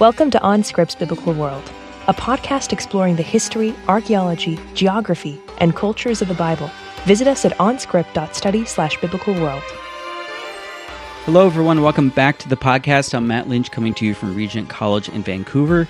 Welcome to OnScript's Biblical World, a podcast exploring the history, archaeology, geography, and cultures of the Bible. Visit us at onscript.study slash biblical world. Hello, everyone. Welcome back to the podcast. I'm Matt Lynch coming to you from Regent College in Vancouver.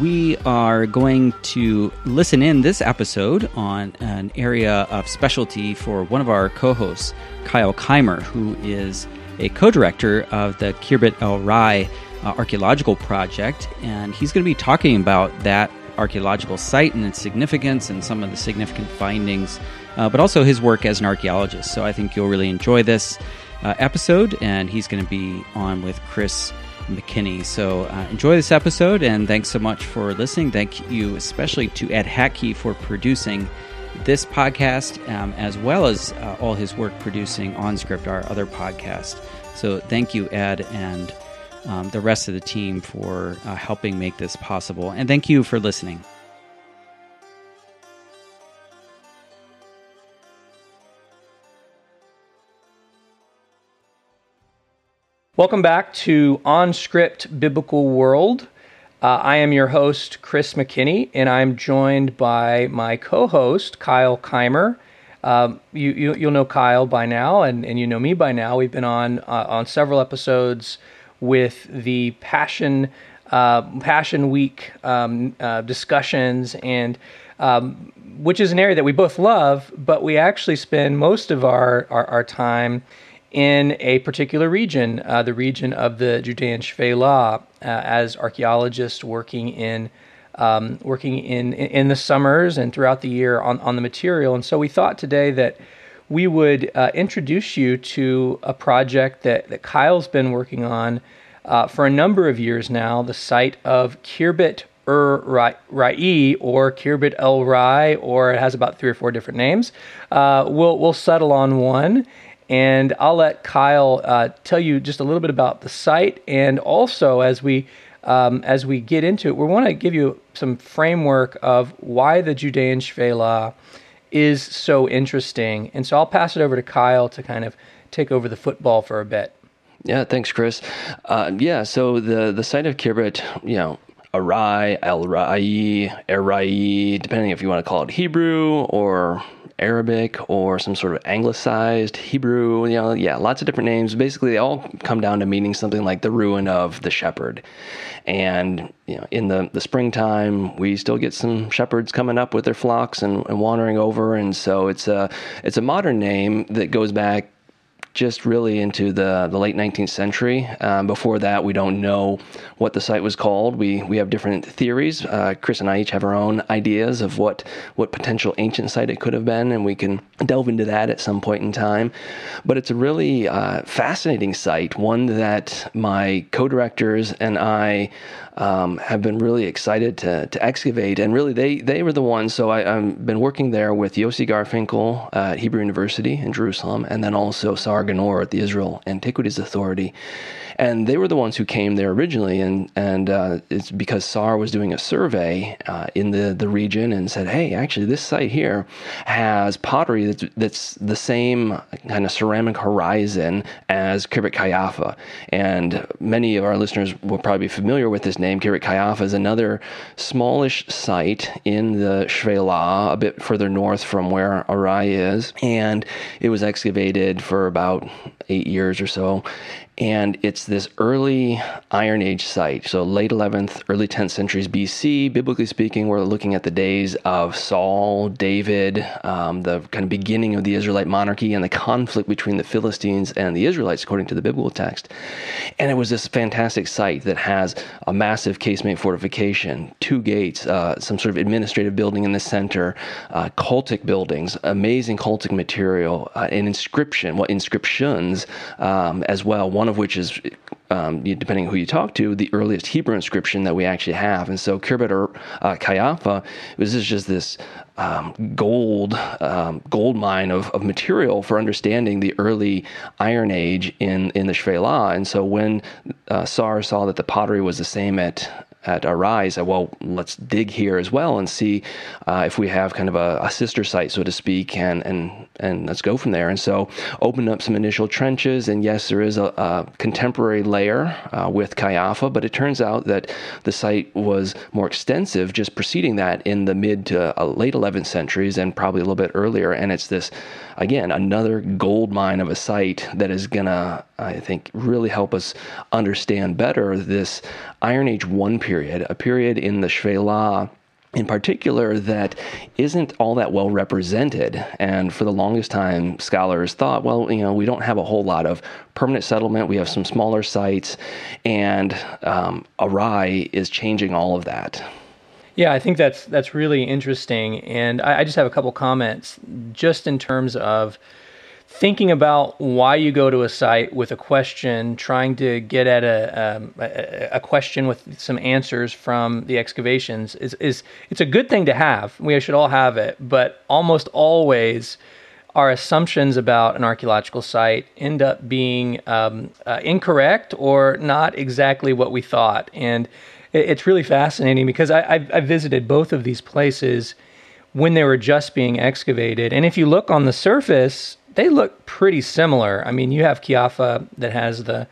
We are going to listen in this episode on an area of specialty for one of our co hosts, Kyle Keimer, who is a co director of the Khirbet El Rai uh, archaeological project, and he's going to be talking about that archaeological site and its significance and some of the significant findings, uh, but also his work as an archaeologist. So I think you'll really enjoy this uh, episode, and he's going to be on with Chris McKinney. So uh, enjoy this episode, and thanks so much for listening. Thank you especially to Ed Hackey for producing this podcast, um, as well as uh, all his work producing OnScript, our other podcast. So thank you, Ed, and um, the rest of the team for uh, helping make this possible. And thank you for listening. Welcome back to OnScript Biblical World. Uh, I am your host, Chris McKinney, and I'm joined by my co host, Kyle Keimer. Um, you, you, will know Kyle by now, and, and you know me by now. We've been on, uh, on several episodes with the Passion uh, Passion Week um, uh, discussions, and um, which is an area that we both love, but we actually spend most of our, our, our time in a particular region, uh, the region of the Judean Shvela, uh, as archaeologists working in um, working in in the summers and throughout the year on, on the material. And so we thought today that we would uh, introduce you to a project that, that Kyle's been working on uh, for a number of years now, the site of Khirbet Ur Rai or Khirbet El Rai, or it has about three or four different names. Uh, we'll, we'll settle on one. And I'll let Kyle uh, tell you just a little bit about the site, and also as we um, as we get into it, we want to give you some framework of why the Judean Shvela is so interesting. And so I'll pass it over to Kyle to kind of take over the football for a bit. Yeah, thanks, Chris. Uh, yeah, so the the site of Khirbet, you know, Arai, El Rai, Erai, depending if you want to call it Hebrew or Arabic or some sort of anglicized Hebrew, you know, yeah, lots of different names. Basically, they all come down to meaning something like the ruin of the shepherd. And you know, in the, the springtime, we still get some shepherds coming up with their flocks and, and wandering over. And so it's a it's a modern name that goes back just really into the, the late 19th century. Um, before that, we don't know what the site was called. We we have different theories. Uh, Chris and I each have our own ideas of what what potential ancient site it could have been, and we can delve into that at some point in time. But it's a really uh, fascinating site, one that my co-directors and I um, have been really excited to, to excavate. And really, they, they were the ones. So I, have been working there with Yossi Garfinkel at Hebrew University in Jerusalem, and then also Saar Ganor at the Israel Antiquities Authority and they were the ones who came there originally, and and uh, it's because Saar was doing a survey uh, in the the region and said, hey, actually, this site here has pottery that's that's the same kind of ceramic horizon as Khirbet Qeiyafa, and many of our listeners will probably be familiar with this name. Khirbet Qeiyafa is another smallish site in the Shvela, a bit further north from where Arai is, and it was excavated for about eight years or so and it's this early Iron Age site. So late 11th, early 10th centuries BC. Biblically speaking, we're looking at the days of Saul, David, um, the kind of beginning of the Israelite monarchy, and the conflict between the Philistines and the Israelites, according to the biblical text. And it was this fantastic site that has a massive casemate fortification, two gates, uh, some sort of administrative building in the center, uh, cultic buildings, amazing cultic material, uh, an inscription, well, inscriptions um, as well one of which is, um, depending who you talk to, the earliest Hebrew inscription that we actually have. And so Khirbet or uh, Qeiyafa was just this um, gold um, gold mine of, of material for understanding the early Iron Age in in the Shvela. And so when uh, Saar saw that the pottery was the same at at Arai, said, well, let's dig here as well and see uh, if we have kind of a, a, sister site, so to speak, and, and, and let's go from there. And so opened up some initial trenches. And yes, there is a, a contemporary layer uh, with Alpha, but it turns out that the site was more extensive just preceding that in the mid to uh, late 11th centuries and probably a little bit earlier. And it's this, again, another gold mine of a site that is to, I think, really help us understand better this Iron Age 1 period, a period in the Shvela in particular that isn't all that well represented. And for the longest time, scholars thought, well, you know, we don't have a whole lot of permanent settlement. We have some smaller sites, and um, Arai is changing all of that. Yeah, I think that's that's really interesting, and I, I just have a couple comments, just in terms of thinking about why you go to a site with a question, trying to get at a, um, a, a, question with some answers from the excavations is, is it's a good thing to have. We should all have it, but almost always our assumptions about an archaeological site end up being um, uh, incorrect or not exactly what we thought. And it, it's really fascinating because I, I've, I've visited both of these places when they were just being excavated. And if you look on the surface, they look pretty similar. I mean, you have Qeiyafa that has the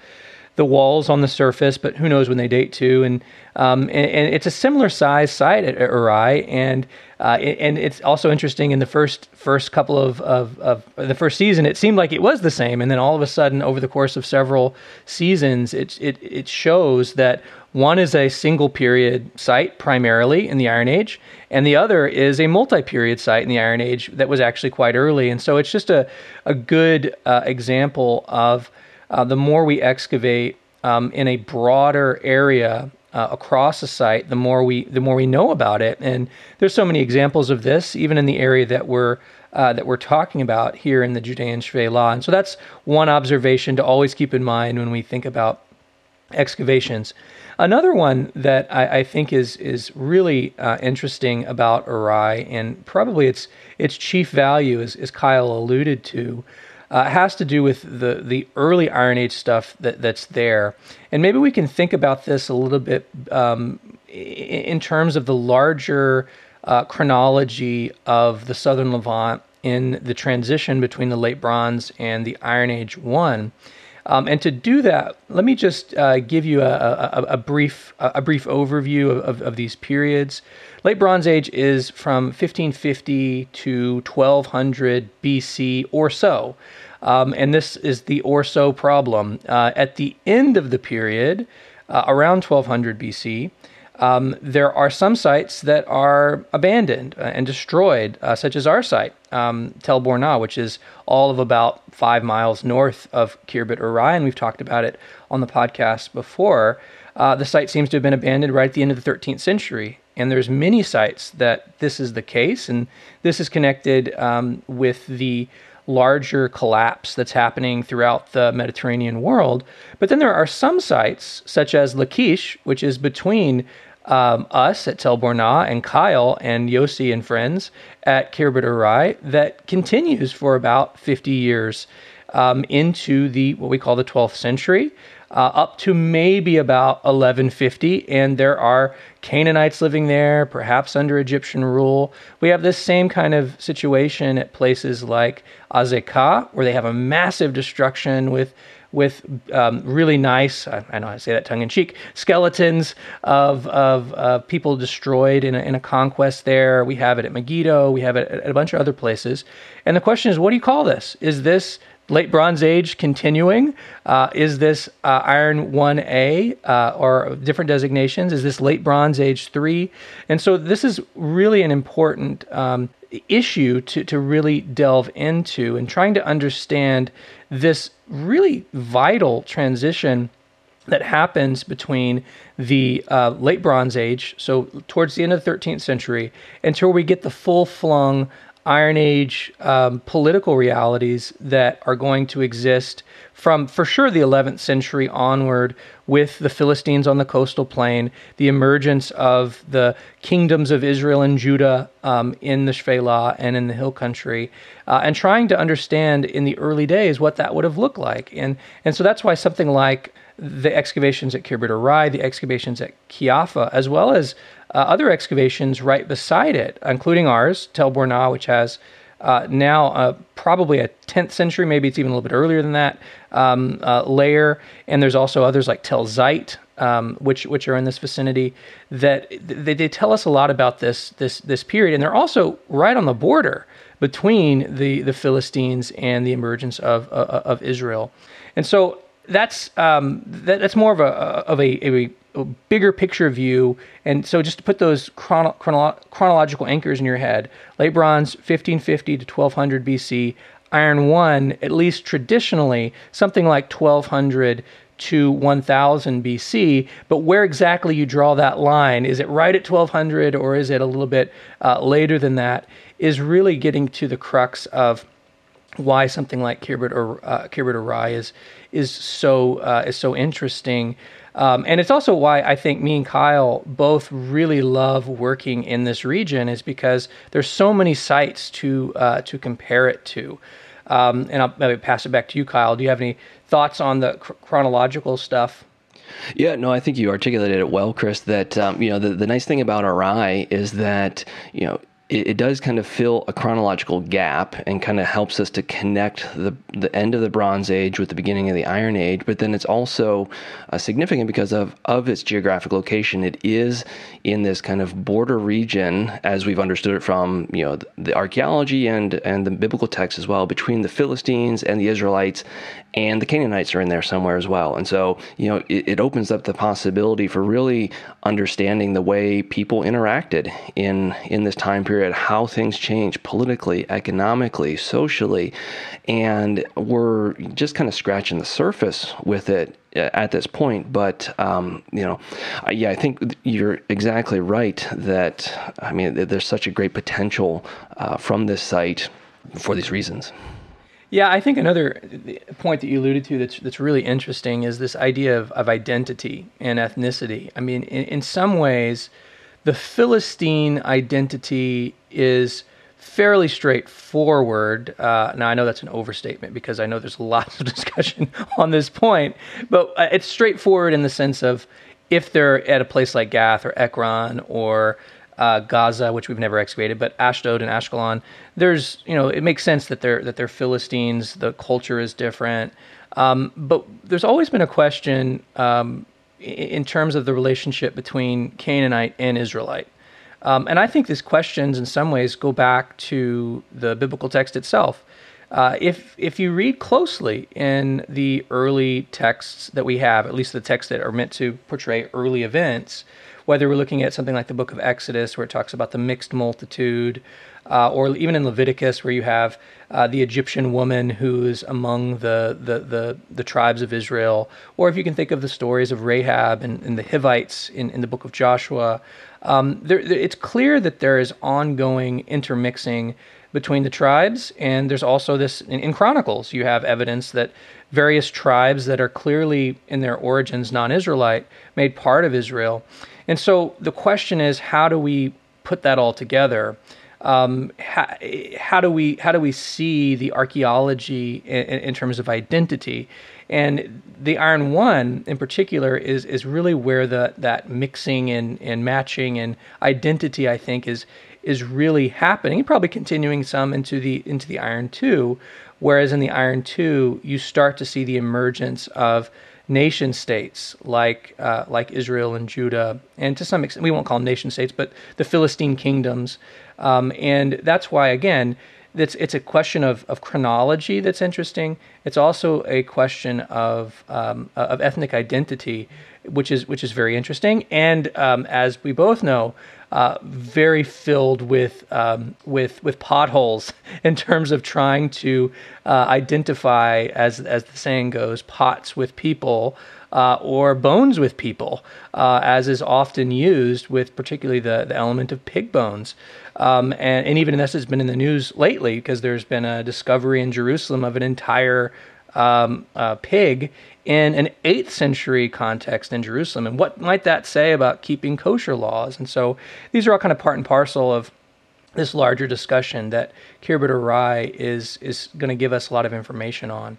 the walls on the surface, but who knows when they date to? And um, and, and, it's a similar size site at Arai, and uh, and it's also interesting in the first first couple of, of, of the first season, it seemed like it was the same, and then all of a sudden, over the course of several seasons, it it it shows that one is a single period site primarily in the Iron Age, and the other is a multi period site in the Iron Age that was actually quite early. And so it's just a, a good uh, example of uh, the more we excavate um, in a broader area. Uh, across a site, the more we the more we know about it, and there's so many examples of this, even in the area that we're uh, that we're talking about here in the Judean Shvela. And so that's one observation to always keep in mind when we think about excavations. Another one that I, I think is is really uh, interesting about Arai, and probably its its chief value, as, as Kyle alluded to, uh, has to do with the the early Iron Age stuff that that's there, and maybe we can think about this a little bit um, in terms of the larger uh, chronology of the Southern Levant in the transition between the Late Bronze and the Iron Age One. Um, and to do that, let me just uh, give you a, a, a, brief a brief overview of, of, of, these periods. Late Bronze Age is from 1550 to 1200 BC or so, um, and this is the or so problem. Uh, at the end of the period, uh, around 1200 BC, um, there are some sites that are abandoned uh, and destroyed, uh, such as our site, um, Tel Burna, which is all of about five miles north of Khirbet Arai, and we've talked about it on the podcast before. Uh, the site seems to have been abandoned right at the end of the 13th century, and there's many sites that this is the case, and this is connected um, with the larger collapse that's happening throughout the Mediterranean world. But then there are some sites, such as Lachish, which is between um, us at Tel Burna and Kyle and Yossi and friends at Arai that continues for about 50 years um, into the what we call the 12th century. Uh, up to maybe about 1150, and there are Canaanites living there, perhaps under Egyptian rule. We have this same kind of situation at places like Azekah, where they have a massive destruction with with um, really nice, I, I, know I say that tongue in cheek, skeletons of, of uh, people destroyed in a, in a conquest there. We have it at Megiddo, we have it at a bunch of other places. And the question is, what do you call this? Is this late Bronze Age continuing? Uh, is this uh, Iron 1A uh, or different designations? Is this late Bronze Age 3? And so this is really an important um, issue to, to really delve into and trying to understand this really vital transition that happens between the uh, late Bronze Age, so towards the end of the 13th century, until we get the full flung Iron Age um, political realities that are going to exist from, for sure, the 11th century onward, with the Philistines on the coastal plain, the emergence of the kingdoms of Israel and Judah um, in the Shephelah and in the hill country, uh, and trying to understand in the early days what that would have looked like. And, and so that's why something like the excavations at Khirbet Arai, the excavations at Qeiyafa, as well as uh, other excavations right beside it, including ours, Tel Burna, which has uh, now uh, probably a 10th century, maybe it's even a little bit earlier than that, um, uh, layer. And there's also others like Tel Zayit, um, which which are in this vicinity. That they, they tell us a lot about this this this period, and they're also right on the border between the the Philistines and the emergence of of, of Israel. And so that's um, that, that's more of a of a, a, bigger picture view. And so just to put those chrono, chrono, chronological anchors in your head, late bronze, 1550 to 1200 BC, iron one, at least traditionally, something like 1200 to 1000 BC. But where exactly you draw that line, is it right at 1200 or is it a little bit uh, later than that, is really getting to the crux of why something like Khirbet or uh, Khirbet Arai is is so uh, is so interesting. Um, and it's also why I think me and Kyle both really love working in this region is because there's so many sites to uh, to compare it to. Um, and I'll maybe pass it back to you, Kyle. Do you have any thoughts on the cr- chronological stuff? Yeah, no, I think you articulated it well, Chris. That um, you know the, the nice thing about Arai is that you know it, it, does kind of fill a chronological gap and kind of helps us to connect the the end of the Bronze Age with the beginning of the Iron Age. But then it's also uh, significant because of of its geographic location. It is in this kind of border region, as we've understood it from you know the, the archaeology and and the biblical text as well, between the Philistines and the Israelites, and the Canaanites are in there somewhere as well. And so, you know, it, it, opens up the possibility for really understanding the way people interacted in in this time period, how things change politically, economically, socially, and we're just kind of scratching the surface with it at this point. But um, you know, yeah, I think you're exactly right that I mean, there's such a great potential uh, from this site for these reasons. Yeah, I think another point that you alluded to that's that's really interesting is this idea of, of identity and ethnicity. I mean, in, in some ways, the Philistine identity is fairly straightforward. Uh, now, I know that's an overstatement because I know there's lots of discussion on this point, but uh, it's straightforward in the sense of if they're at a place like Gath or Ekron or uh, Gaza, which we've never excavated, but Ashdod and Ashkelon. There's, you know, it makes sense that they're that they're Philistines. The culture is different, um, but there's always been a question um, in terms of the relationship between Canaanite and Israelite. Um, and I think these questions, in some ways, go back to the biblical text itself. Uh, if if you read closely in the early texts that we have, at least the texts that are meant to portray early events, whether we're looking at something like the book of Exodus, where it talks about the mixed multitude, uh, or even in Leviticus, where you have uh, the Egyptian woman who's among the, the, the, the, tribes of Israel, or if you can think of the stories of Rahab and, and the Hivites in, in the book of Joshua, um, there, it's clear that there is ongoing intermixing between the tribes, and there's also this in, in Chronicles, you have evidence that various tribes that are clearly in their origins non Israelite made part of Israel. And so the question is, how do we put that all together? Um, how, how, do we how do we see the archaeology in, in, terms of identity? And the Iron One in particular is is really where the that mixing and, and matching and identity I think is is really happening. Probably continuing some into the into the Iron Two, whereas in the Iron Two you start to see the emergence of nation states like uh, like Israel and Judah, and to some extent we won't call them nation states, but the Philistine kingdoms, um, and that's why again. It's, it's a question of, of chronology that's interesting. It's also a question of, um, of ethnic identity, which is which is very interesting. And um, as we both know, uh, very filled with um, with with potholes in terms of trying to uh, identify, as as the saying goes, pots with people. Uh, or bones with people, uh, as is often used with particularly the, the element of pig bones. Um, and, and even this has been in the news lately because there's been a discovery in Jerusalem of an entire um, uh, pig in an 8th century context in Jerusalem. And what might that say about keeping kosher laws? And so these are all kind of part and parcel of this larger discussion that Khirbet Arai is, is going to give us a lot of information on.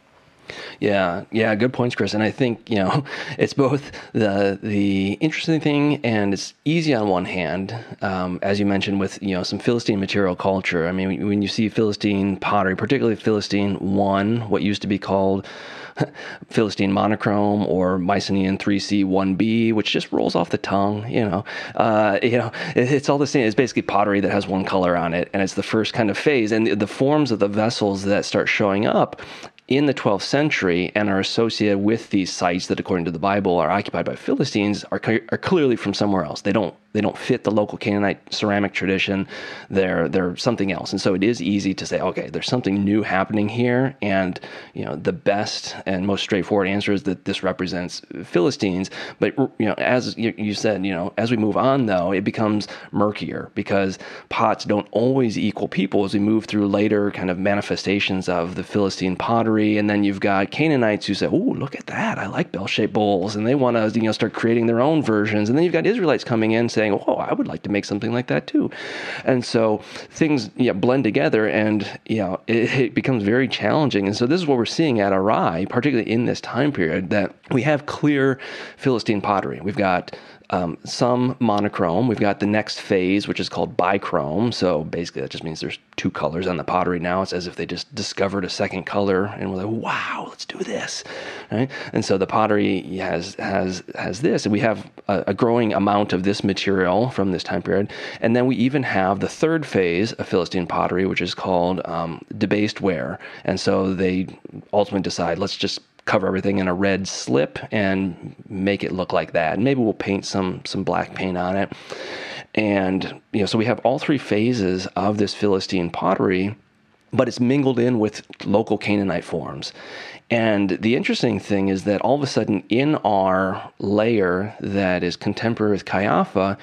Yeah, yeah, good points, Chris. And I think you know it's both the the interesting thing and it's easy on one hand, um, as you mentioned with you know some Philistine material culture. I mean, when you see Philistine pottery, particularly Philistine one, what used to be called Philistine monochrome or Mycenaean 3C 1B, which just rolls off the tongue. You know, uh, you know, it's all the same. It's basically pottery that has one color on it, and it's the first kind of phase. And the, the forms of the vessels that start showing up in the 12th century and are associated with these sites that, according to the Bible, are occupied by Philistines are, are clearly from somewhere else. They don't they don't fit the local Canaanite ceramic tradition. They're they're something else, and so it is easy to say, okay, there's something new happening here, and you know the best and most straightforward answer is that this represents Philistines. But you know, as you said, you know, as we move on, though, it becomes murkier because pots don't always equal people as we move through later kind of manifestations of the Philistine pottery, and then you've got Canaanites who say, oh, look at that, I like bell-shaped bowls, and they want to you know start creating their own versions, and then you've got Israelites coming in saying "Oh, I would like to make something like that too," and so things yeah, blend together, and you know it, it becomes very challenging. And so this is what we're seeing at Arai, particularly in this time period, that we have clear Philistine pottery. We've got um, some monochrome. We've got the next phase, which is called bichrome. So basically, that just means there's two colors on the pottery now. It's as if they just discovered a second color and we're like, wow, let's do this, right? And so the pottery has has has this, and we have a, a growing amount of this material from this time period. And then we even have the third phase of Philistine pottery, which is called um, debased ware. And so they ultimately decide, let's just cover everything in a red slip and make it look like that. And maybe we'll paint some some black paint on it. And you know, so we have all three phases of this Philistine pottery, but it's mingled in with local Canaanite forms. And the interesting thing is that all of a sudden in our layer that is contemporary with Qeiyafa,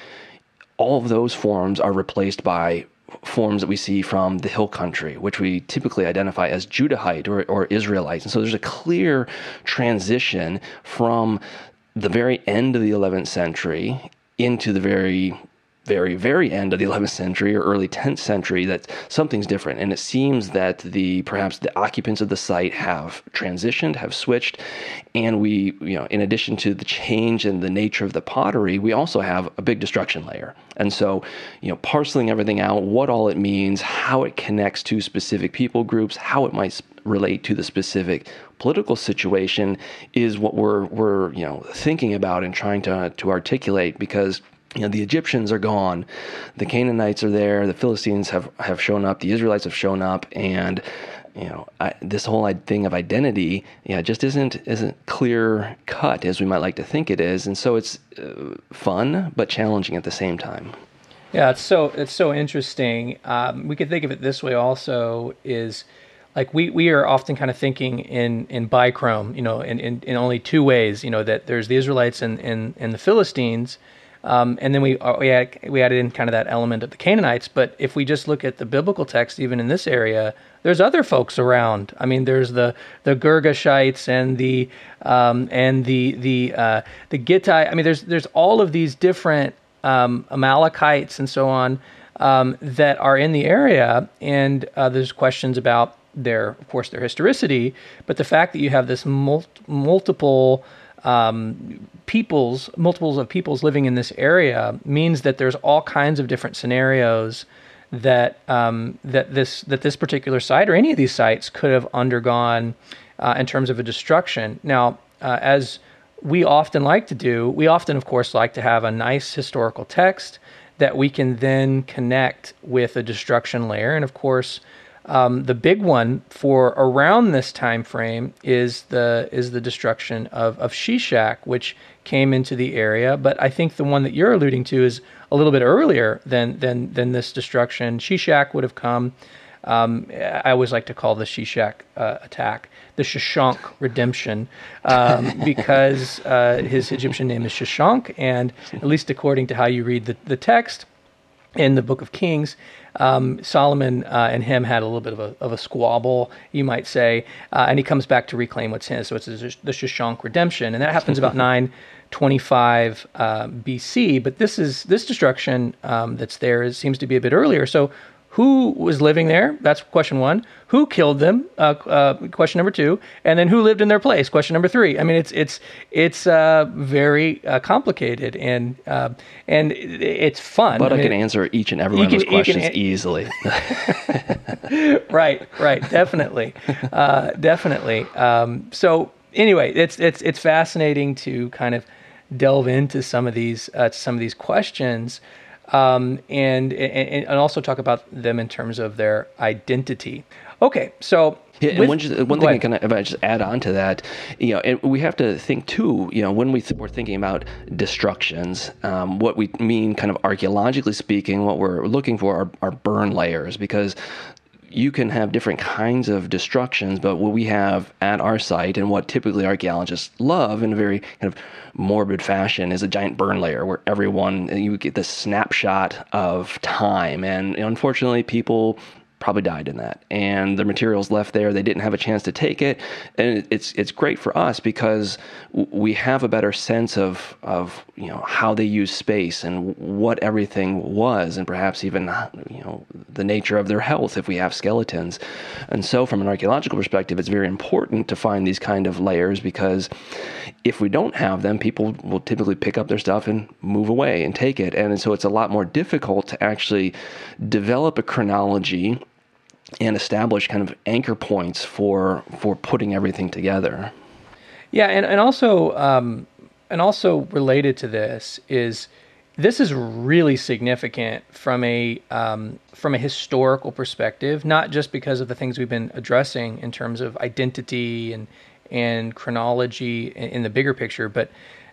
all of those forms are replaced by forms that we see from the hill country, which we typically identify as Judahite or, or Israelite. And so there's a clear transition from the very end of the 11th century into the very very, very end of the 11th century or early 10th century that something's different. And it seems that the perhaps the occupants of the site have transitioned, have switched. And we, you know, in addition to the change in the nature of the pottery, we also have a big destruction layer. And so, you know, parceling everything out, what all it means, how it connects to specific people groups, how it might relate to the specific political situation is what we're we're you know thinking about and trying to to articulate because you know, the Egyptians are gone, the Canaanites are there, the Philistines have, have shown up, the Israelites have shown up, and you know, I, this whole thing of identity, yeah, just isn't isn't clear cut as we might like to think it is, and so it's uh, fun but challenging at the same time. Yeah, it's so it's so interesting. Um, we could think of it this way also: is like we, we are often kind of thinking in in bichrome, you know, in, in, in only two ways. You know that there's the Israelites and and, and the Philistines, um, and then we uh, we, add, we added in kind of that element of the Canaanites. But if we just look at the biblical text, even in this area, there's other folks around. I mean, there's the the Girgashites and the um, and the the uh, the Gittite. I mean, there's there's all of these different um, Amalekites and so on um, that are in the area, and uh, there's questions about their, of course, their historicity. But the fact that you have this mul- multiple um, peoples, multiples of peoples living in this area means that there's all kinds of different scenarios that um, that this that this particular site or any of these sites could have undergone uh, in terms of a destruction. Now, uh, as we often like to do, we often, of course, like to have a nice historical text that we can then connect with a destruction layer, and of course. Um, the big one for around this time frame is the is the destruction of, of Shishak, which came into the area. But I think the one that you're alluding to is a little bit earlier than than than this destruction. Shishak would have come. Um, I always like to call the Shishak uh, attack the Shawshank redemption um, because uh, his Egyptian name is Shashank, and at least according to how you read the, the text in the Book of Kings, um, Solomon uh, and him had a little bit of a, of a squabble, you might say, uh, and he comes back to reclaim what's his. So it's the Shawshank redemption, and that happens about 925 uh, BC. But this is this destruction um, that's there is, seems to be a bit earlier. So who was living there? That's question one. Who killed them? Uh, uh, question number two. And then who lived in their place? Question number three. I mean, it's it's it's uh, very uh, complicated and uh, and it's fun. But I, I can answer each and every one of those questions can, easily. right, right, definitely, uh, definitely. Um, so anyway, it's it's it's fascinating to kind of delve into some of these some of these questions um, and, and, and also talk about them in terms of their identity. Okay, so yeah, and one, just, one thing I can if I just add on to that, you know, and we have to think too, you know, when we th- we're thinking about destructions, um, what we mean, kind of archaeologically speaking, what we're looking for are, are burn layers because you can have different kinds of destructions, but what we have at our site and what typically archaeologists love in a very kind of morbid fashion is a giant burn layer where everyone you get this snapshot of time. And unfortunately people probably died in that. And the materials left there they didn't have a chance to take it. And it's it's great for us because we have a better sense of of you know how they use space and what everything was and perhaps even you know the nature of their health if we have skeletons. And so from an archaeological perspective it's very important to find these kind of layers because if we don't have them people will typically pick up their stuff and move away and take it and so it's a lot more difficult to actually develop a chronology and establish kind of anchor points for for putting everything together. Yeah, and and also um, and also related to this is this is really significant from a um, from a historical perspective, not just because of the things we've been addressing in terms of identity and and chronology in, the bigger picture, but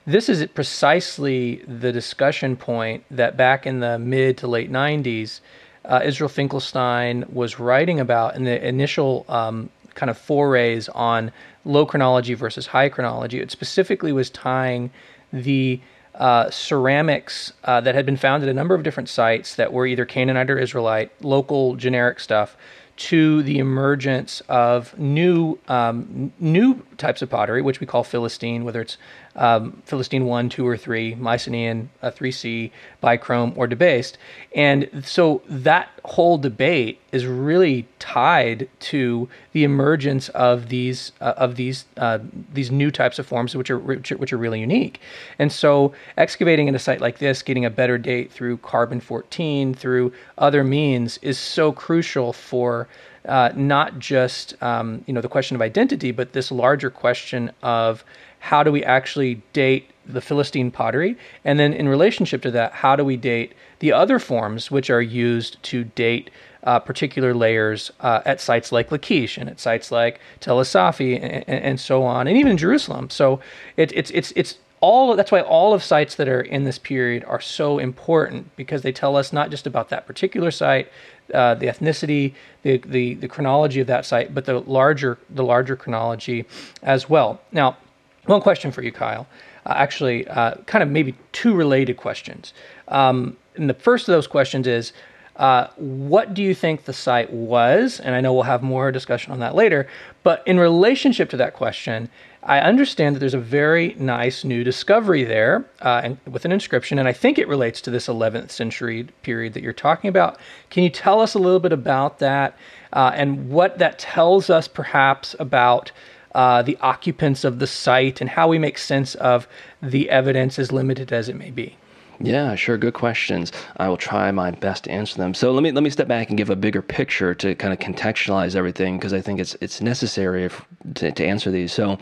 this is precisely the discussion point that back in the mid to late 90s uh, Israel Finkelstein was writing about in the initial um, kind of forays on low chronology versus high chronology. It specifically was tying the uh, ceramics uh, that had been found at a number of different sites that were either Canaanite or Israelite, local generic stuff, to the emergence of new um, new types of pottery, which we call Philistine, whether it's um, Philistine 1, 2, or 3, Mycenaean uh, 3C, bichrome, or debased. And so that whole debate is really tied to the emergence of these uh, of these uh, these new types of forms, which are, which are, which are really unique. And so excavating in a site like this, getting a better date through carbon 14, through other means, is so crucial for uh, not just um, you know the question of identity, but this larger question of how do we actually date the Philistine pottery? And then in relationship to that, how do we date the other forms which are used to date uh, particular layers uh, at sites like Lachish and at sites like Tell es-Safi and, and, so on, and even Jerusalem. So it, it's it's it's all that's why all of sites that are in this period are so important because they tell us not just about that particular site, uh, the ethnicity, the, the the chronology of that site, but the larger the larger chronology as well. Now one question for you, Kyle. Uh, actually, uh, kind of maybe two related questions. Um, and the first of those questions is uh, what do you think the site was? And I know we'll have more discussion on that later. But in relationship to that question, I understand that there's a very nice new discovery there uh, and with an inscription, and I think it relates to this 11th century period that you're talking about. Can you tell us a little bit about that uh, and what that tells us perhaps about? Uh, the occupants of the site, and how we make sense of the evidence, as limited as it may be. Yeah, sure. Good questions. I will try my best to answer them. So let me let me step back and give a bigger picture to kind of contextualize everything because I think it's it's necessary if, to, to answer these. So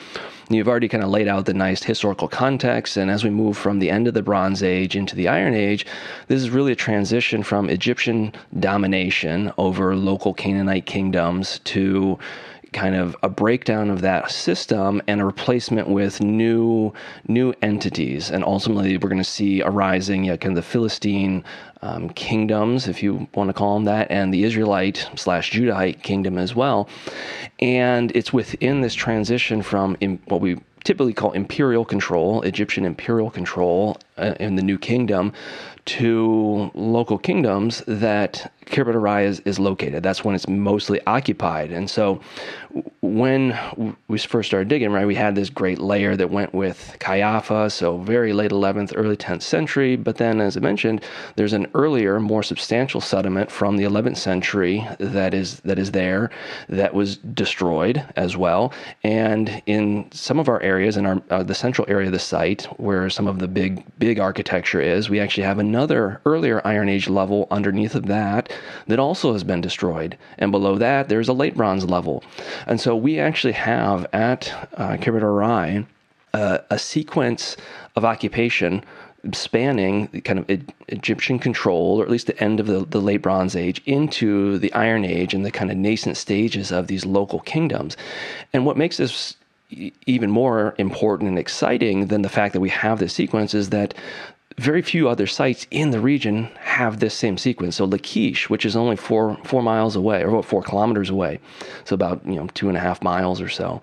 you've already kind of laid out the nice historical context, and as we move from the end of the Bronze Age into the Iron Age, this is really a transition from Egyptian domination over local Canaanite kingdoms to kind of a breakdown of that system and a replacement with new new entities. And ultimately, we're going to see arising kind of the Philistine um, kingdoms, if you want to call them that, and the Israelite slash Judahite kingdom as well. And it's within this transition from in, what we typically call imperial control, Egyptian imperial control uh, in the New Kingdom, to local kingdoms that Khirbet el-Ra'i is, is located. That's when it's mostly occupied. And so when we first started digging, right, we had this great layer that went with Caiaphas, so very late 11th, early 10th century. But then, as I mentioned, there's an earlier, more substantial settlement from the 11th century that is that is there that was destroyed as well. And in some of our areas, in our uh, the central area of the site, where some of the big big architecture is, we actually have another earlier Iron Age level underneath of that that also has been destroyed. And below that, there's a late Bronze level. And so we actually have at uh, Khirbet el-Ra'i uh, a sequence of occupation spanning kind of Egyptian control, or at least the end of the, the late Bronze Age, into the Iron Age and the kind of nascent stages of these local kingdoms. And what makes this even more important and exciting than the fact that we have this sequence is that very few other sites in the region have this same sequence. So Lachish, which is only four four miles away, or four kilometers away, so about you know two and a half miles or so,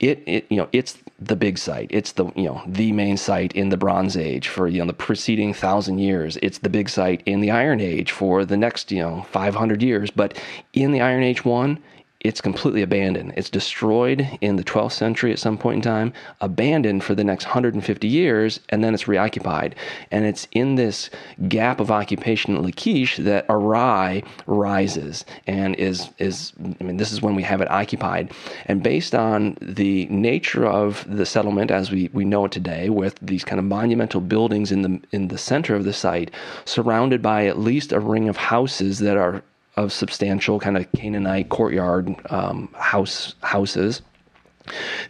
it, it you know it's the big site. It's the you know the main site in the Bronze Age for you know the preceding thousand years. It's the big site in the Iron Age for the next you know 500 years. But in the Iron Age one, it's completely abandoned. It's destroyed in the 12th century at some point in time, abandoned for the next 150 years, and then it's reoccupied. And it's in this gap of occupation at Lachish that Arai rises and is is I mean this is when we have it occupied. And based on the nature of the settlement as we, we know it today, with these kind of monumental buildings in the in the center of the site, surrounded by at least a ring of houses that are of substantial kind of Canaanite courtyard um, house houses.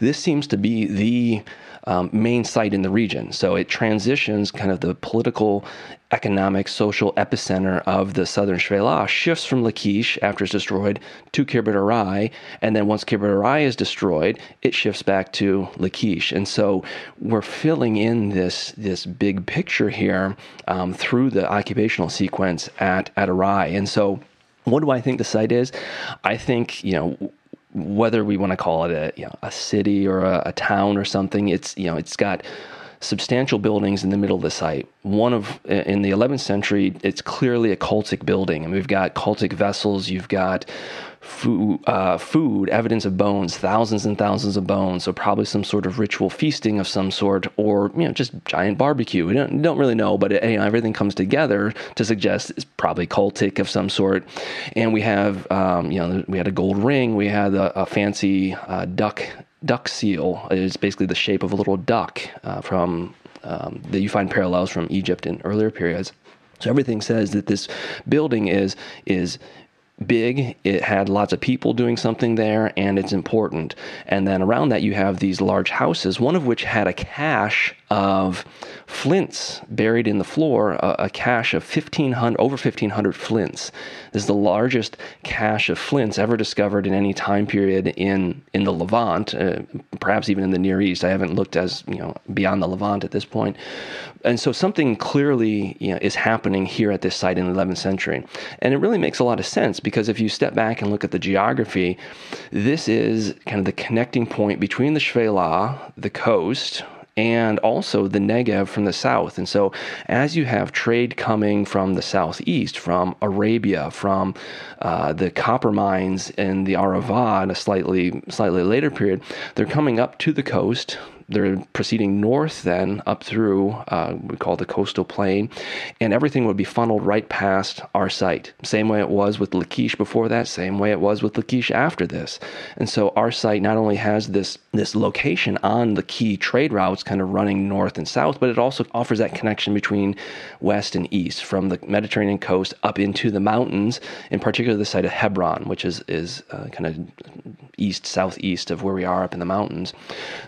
This seems to be the um, main site in the region. So it transitions kind of the political, economic, social epicenter of the southern Shvela, shifts from Lachish after it's destroyed to Khirbet el-Ra'i. And then once Khirbet el-Ra'i is destroyed, it shifts back to Lachish. And so we're filling in this, this big picture here um, through the occupational sequence at, at Arai. And so what do I think the site is? I think, you know, whether we want to call it a, you know, a city or a, a town or something, it's, you know, it's got substantial buildings in the middle of the site. One of in the 11th century, it's clearly a cultic building, and we've got cultic vessels. You've got food, uh, food, evidence of bones, thousands and thousands of bones. So probably some sort of ritual feasting of some sort, or you know, just giant barbecue. We don't, don't really know, but it, you know, everything comes together to suggest it's probably cultic of some sort. And we have, um, you know, we had a gold ring. We had a, a fancy uh, duck duck seal. It's basically the shape of a little duck uh, from um, that you find parallels from Egypt in earlier periods. So everything says that this building is is big. It had lots of people doing something there, and it's important. And then around that, you have these large houses, one of which had a cache of flints buried in the floor, a, a cache of 1,500, over 1,500 flints. This is the largest cache of flints ever discovered in any time period in, in the Levant, uh, perhaps even in the Near East. I haven't looked as, you know, beyond the Levant at this point. And so something clearly you know, is happening here at this site in the 11th century. And it really makes a lot of sense because if you step back and look at the geography, this is kind of the connecting point between the Shvela, the coast, and also the Negev from the south. And so, as you have trade coming from the southeast, from Arabia, from uh, the copper mines in the Arava in a slightly slightly later period, they're coming up to the coast they're proceeding north then up through uh, we call the coastal plain, and everything would be funneled right past our site. Same way it was with Lachish before that. Same way it was with Lachish after this. And so our site not only has this this location on the key trade routes, kind of running north and south, but it also offers that connection between west and east from the Mediterranean coast up into the mountains, in particular the site of Hebron, which is is uh, kind of east southeast of where we are up in the mountains.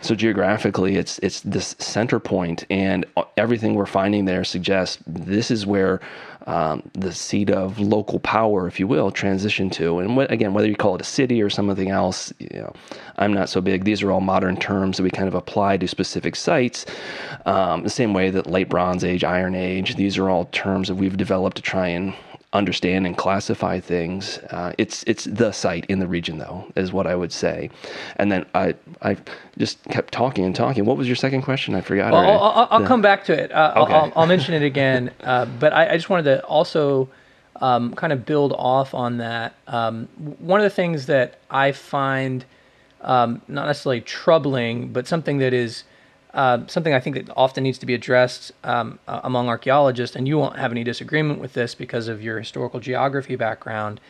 So geographically, it's it's this center point, and everything we're finding there suggests this is where um, the seat of local power, if you will, transition to. And again, whether you call it a city or something else, you know, I'm not so big. These are all modern terms that we kind of apply to specific sites. Um, the same way that late Bronze Age, Iron Age, these are all terms that we've developed to try and understand and classify things. Uh, it's it's the site in the region, though, is what I would say. And then I I just kept talking and talking. What was your second question? I forgot. Well, I'll, I'll, I'll come back to it. Uh, okay. I'll, I'll, mention it again. Uh, but I, I, just wanted to also um, kind of build off on that. Um, one of the things that I find um, not necessarily troubling, but something that is uh, something I think that often needs to be addressed um, uh, among archaeologists, and you won't have any disagreement with this because of your historical geography background,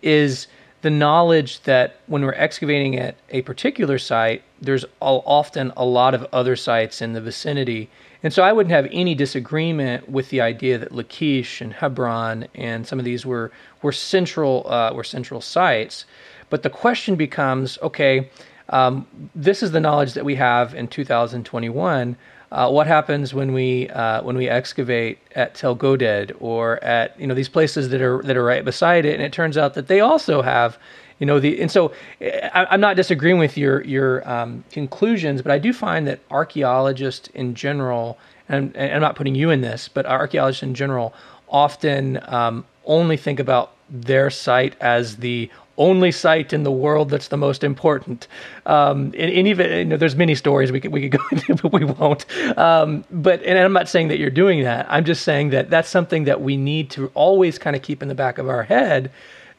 is the knowledge that when we're excavating at a particular site, there's often a lot of other sites in the vicinity. And so I wouldn't have any disagreement with the idea that Lachish and Hebron and some of these were were central uh, were central sites. But the question becomes, okay, um, this is the knowledge that we have in 2021. Uh, what happens when we uh, when we excavate at Tel Goded or at you know these places that are that are right beside it, and it turns out that they also have you know the and so I, am not disagreeing with your your um, conclusions, but I do find that archaeologists in general, and, and, I'm not putting you in this, but archaeologists in general often um, only think about their site as the only site in the world that's the most important. Um, and, and, even you know, there's many stories we could we could go into, but we won't. Um, but and I'm not saying that you're doing that. I'm just saying that that's something that we need to always kind of keep in the back of our head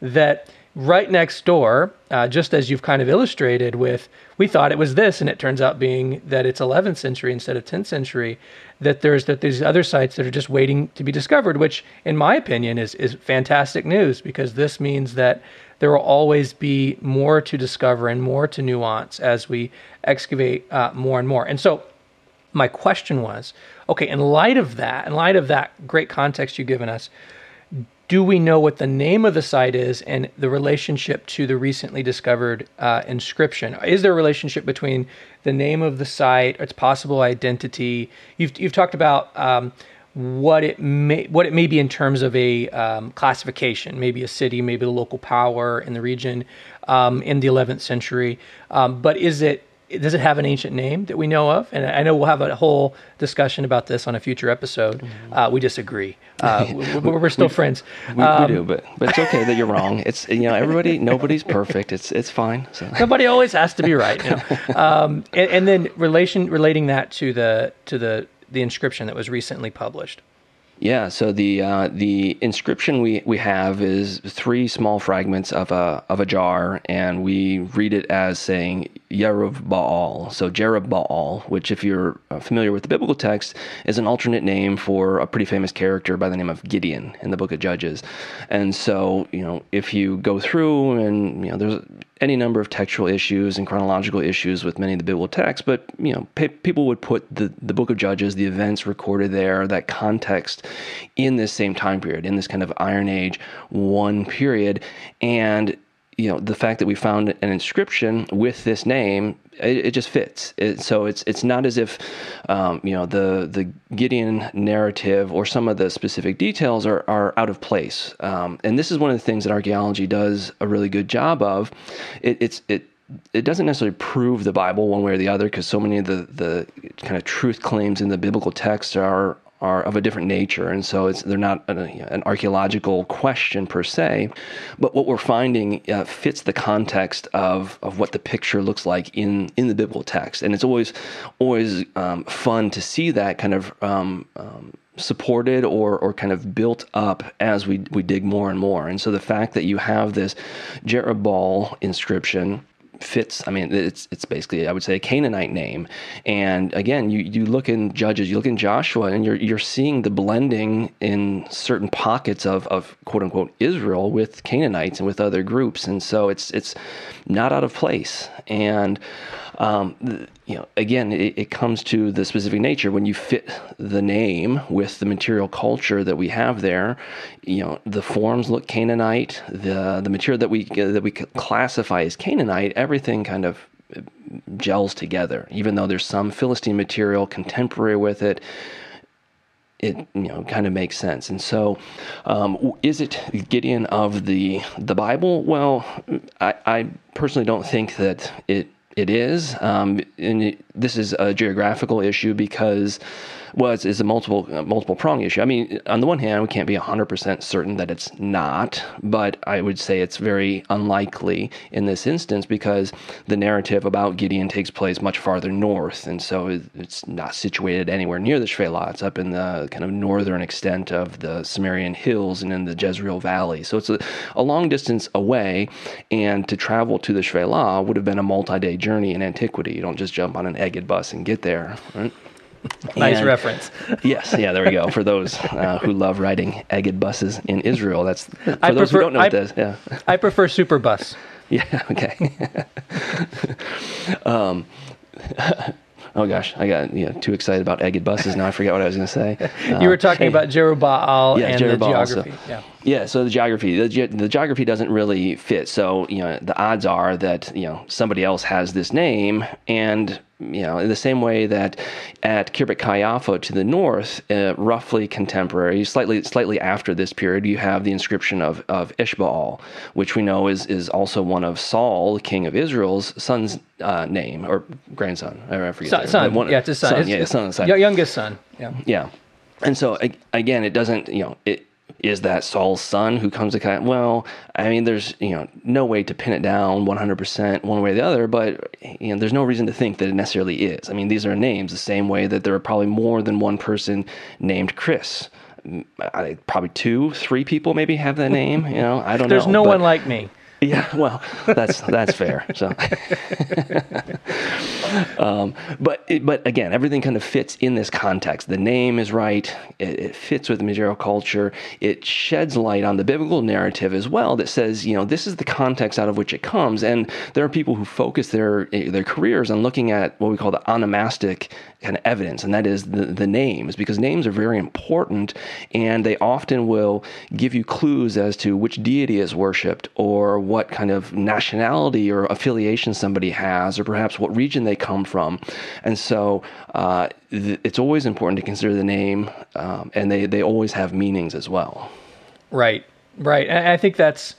that right next door, uh, just as you've kind of illustrated with, we thought it was this, and it turns out being that it's 11th century instead of 10th century. That there's that there's other sites that are just waiting to be discovered, which, in my opinion, is is fantastic news because this means that there will always be more to discover and more to nuance as we excavate uh, more and more. And so, my question was okay, in light of that, in light of that great context you've given us, do we know what the name of the site is and the relationship to the recently discovered uh, inscription? Is there a relationship between the name of the site, its possible identity? You've, you've talked about um, what it may what it may be in terms of a um, classification, maybe a city, maybe a local power in the region um, in the 11th century. Um, but is it does it have an ancient name that we know of? And I know we'll have a whole discussion about this on a future episode. Mm-hmm. Uh, we disagree. Uh, we're, we're, still we, friends. We, um, we, do, but but it's okay that you're wrong. It's you know everybody, nobody's perfect. It's it's fine. So. Nobody always has to be right. You know? um, and, and, then relation relating that to the to the the inscription that was recently published. Yeah, so the uh, the inscription we, we have is three small fragments of a of a jar, and we read it as saying Yerub Baal. So Jerub Baal, which, if you're uh, familiar with the biblical text, is an alternate name for a pretty famous character by the name of Gideon in the Book of Judges. And so, you know, if you go through and you know, there's any number of textual issues and chronological issues with many of the biblical texts, but you know, pe- people would put the, the book of Judges, the events recorded there, that context in this same time period, in this kind of Iron Age one period. And you know the fact that we found an inscription with this name it, it just fits. It, so it's it's not as if um, you know the the gideon narrative or some of the specific details are, are out of place. Um, and this is one of the things that archaeology does a really good job of. It, it's it it doesn't necessarily prove the Bible one way or the other because so many of the, the kind of truth claims in the biblical text are are of a different nature, and so it's they're not an, an archaeological question per se, but what we're finding uh, fits the context of of what the picture looks like in in the biblical text, and it's always always um, fun to see that kind of. Um, um, supported or or kind of built up as we we dig more and more. And so the fact that you have this Jerubbaal inscription fits. I mean, it's it's basically I would say a Canaanite name. And again, you, you look in Judges, you look in Joshua, and you're you're seeing the blending in certain pockets of, of quote unquote Israel with Canaanites and with other groups. And so it's it's not out of place. And um, you know, again, it, it, comes to the specific nature when you fit the name with the material culture that we have there. You know, the forms look Canaanite. The the material that we uh, that we classify as Canaanite, everything kind of gels together. Even though there's some Philistine material contemporary with it, it you know kind of makes sense. And so, um, is it Gideon of the the Bible? Well, I, I personally don't think that it it is. Um, and this is a geographical issue because it's, it's a multiple uh, multiple prong issue. I mean, on the one hand, we can't be 100% certain that it's not, but I would say it's very unlikely in this instance because the narrative about Gideon takes place much farther north, and so it's not situated anywhere near the Shephelah. It's up in the kind of northern extent of the Samarian hills and in the Jezreel Valley. So it's a, a long distance away, and to travel to the Shephelah would have been a multi-day journey in antiquity. You don't just jump on an Egged bus and get there, right? nice and, reference. yes, yeah, there we go. For those uh, who love riding egged buses in Israel, that's for I those prefer, who don't know I, is. Yeah, I prefer super bus. Yeah. Okay. um, oh gosh, I got you know, too excited about egged buses. Now I forget what I was going to say. Uh, you were talking hey, about Jerubbaal yeah, and Jerubbaal the geography. So, yeah. Yeah, so the geography, the, ge- the geography doesn't really fit. So you know, the odds are that you know somebody else has this name, and you know, in the same way that at Khirbet Qeiyafa to the north, uh, roughly contemporary, slightly slightly after this period, you have the inscription of of Ishbaal, which we know is is also one of Saul, king of Israel's son's uh, name or grandson. I forget. Son, son. One, yeah, it's his son. son it's, yeah, son, son. Youngest son. Yeah. Yeah. And so again, it doesn't, you know, it is that Saul's son who comes to kind of, well, I mean, there's, you know, no way to pin it down 100% one way or the other, but, you know, there's no reason to think that it necessarily is. I mean, these are names the same way that there are probably more than one person named Chris. I, probably two, three people maybe have that name. You know, I don't there's know. There's no one like me. Yeah, well, that's that's fair. So, um, but it, but again, everything kind of fits in this context. The name is right. It, it, fits with material culture. It sheds light on the biblical narrative as well. That says, you know, this is the context out of which it comes. And there are people who focus their their careers on looking at what we call the onomastic kind of evidence, and that is the, the names, because names are very important and they often will give you clues as to which deity is worshipped or what kind of nationality or affiliation somebody has, or perhaps what region they come from. And so uh, th- it's always important to consider the name, um, and they, they always have meanings as well. Right, right. And I think that's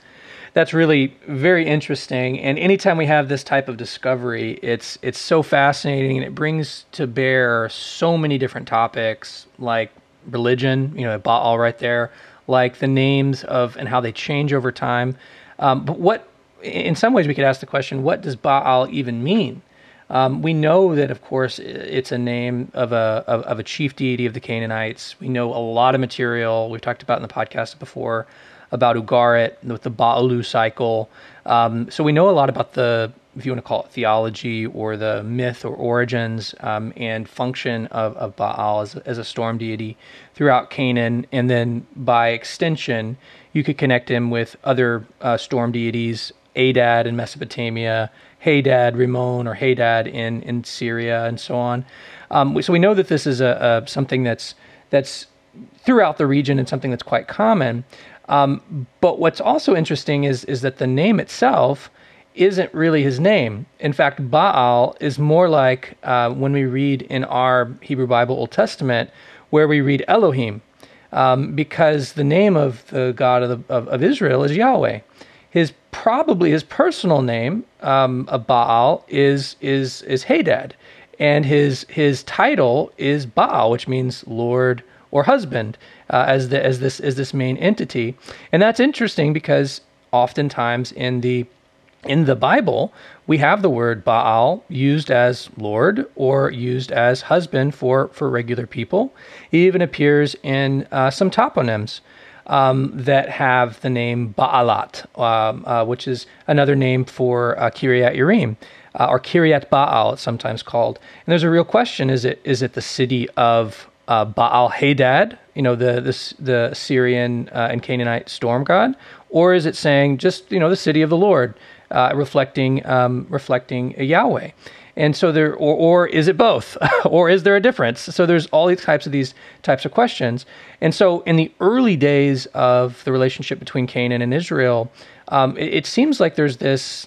that's really very interesting. And anytime we have this type of discovery, it's it's so fascinating and it brings to bear so many different topics like religion, you know, Baal right there, like the names of and how they change over time. Um, but what, in some ways, we could ask the question: What does Baal even mean? Um, we know that, of course, it's a name of a of, of, a chief deity of the Canaanites. We know a lot of material we've talked about in the podcast before about Ugarit with the Baalu cycle. Um, so we know a lot about the, if you want to call it theology or the myth or origins um, and function of, of Baal as, as a storm deity throughout Canaan. And then by extension, you could connect him with other uh, storm deities, Adad in Mesopotamia, Hadad, Rimmon, or Hadad in, in Syria, and so on. Um, so we know that this is a, a something that's that's throughout the region and something that's quite common. Um, but what's also interesting is is that the name itself isn't really his name. In fact, Baal is more like uh, when we read in our Hebrew Bible Old Testament, where we read Elohim, um, because the name of the God of, the, of, of, Israel is Yahweh. His probably his personal name um, of Baal is is is Hadad, and his his title is Baal, which means Lord or husband uh, as the as this as this main entity, and that's interesting because oftentimes in the in the Bible we have the word Baal used as Lord or used as husband for for regular people. It even appears in uh, some toponyms. um, that have the name Baalat, um, uh, which is another name for uh, Kiryat Yearim. Uh, or Kiryat Baal, it's sometimes called. And there's a real question: is it is it the city of uh, Baal Hadad, you know, the the, the Syrian uh, and Canaanite storm god, or is it saying just you know the city of the Lord, uh, reflecting um, reflecting Yahweh? And so there, or, or is it both, or is there a difference? So there's all these types of these types of questions. And so in the early days of the relationship between Canaan and Israel, um, it, it, seems like there's this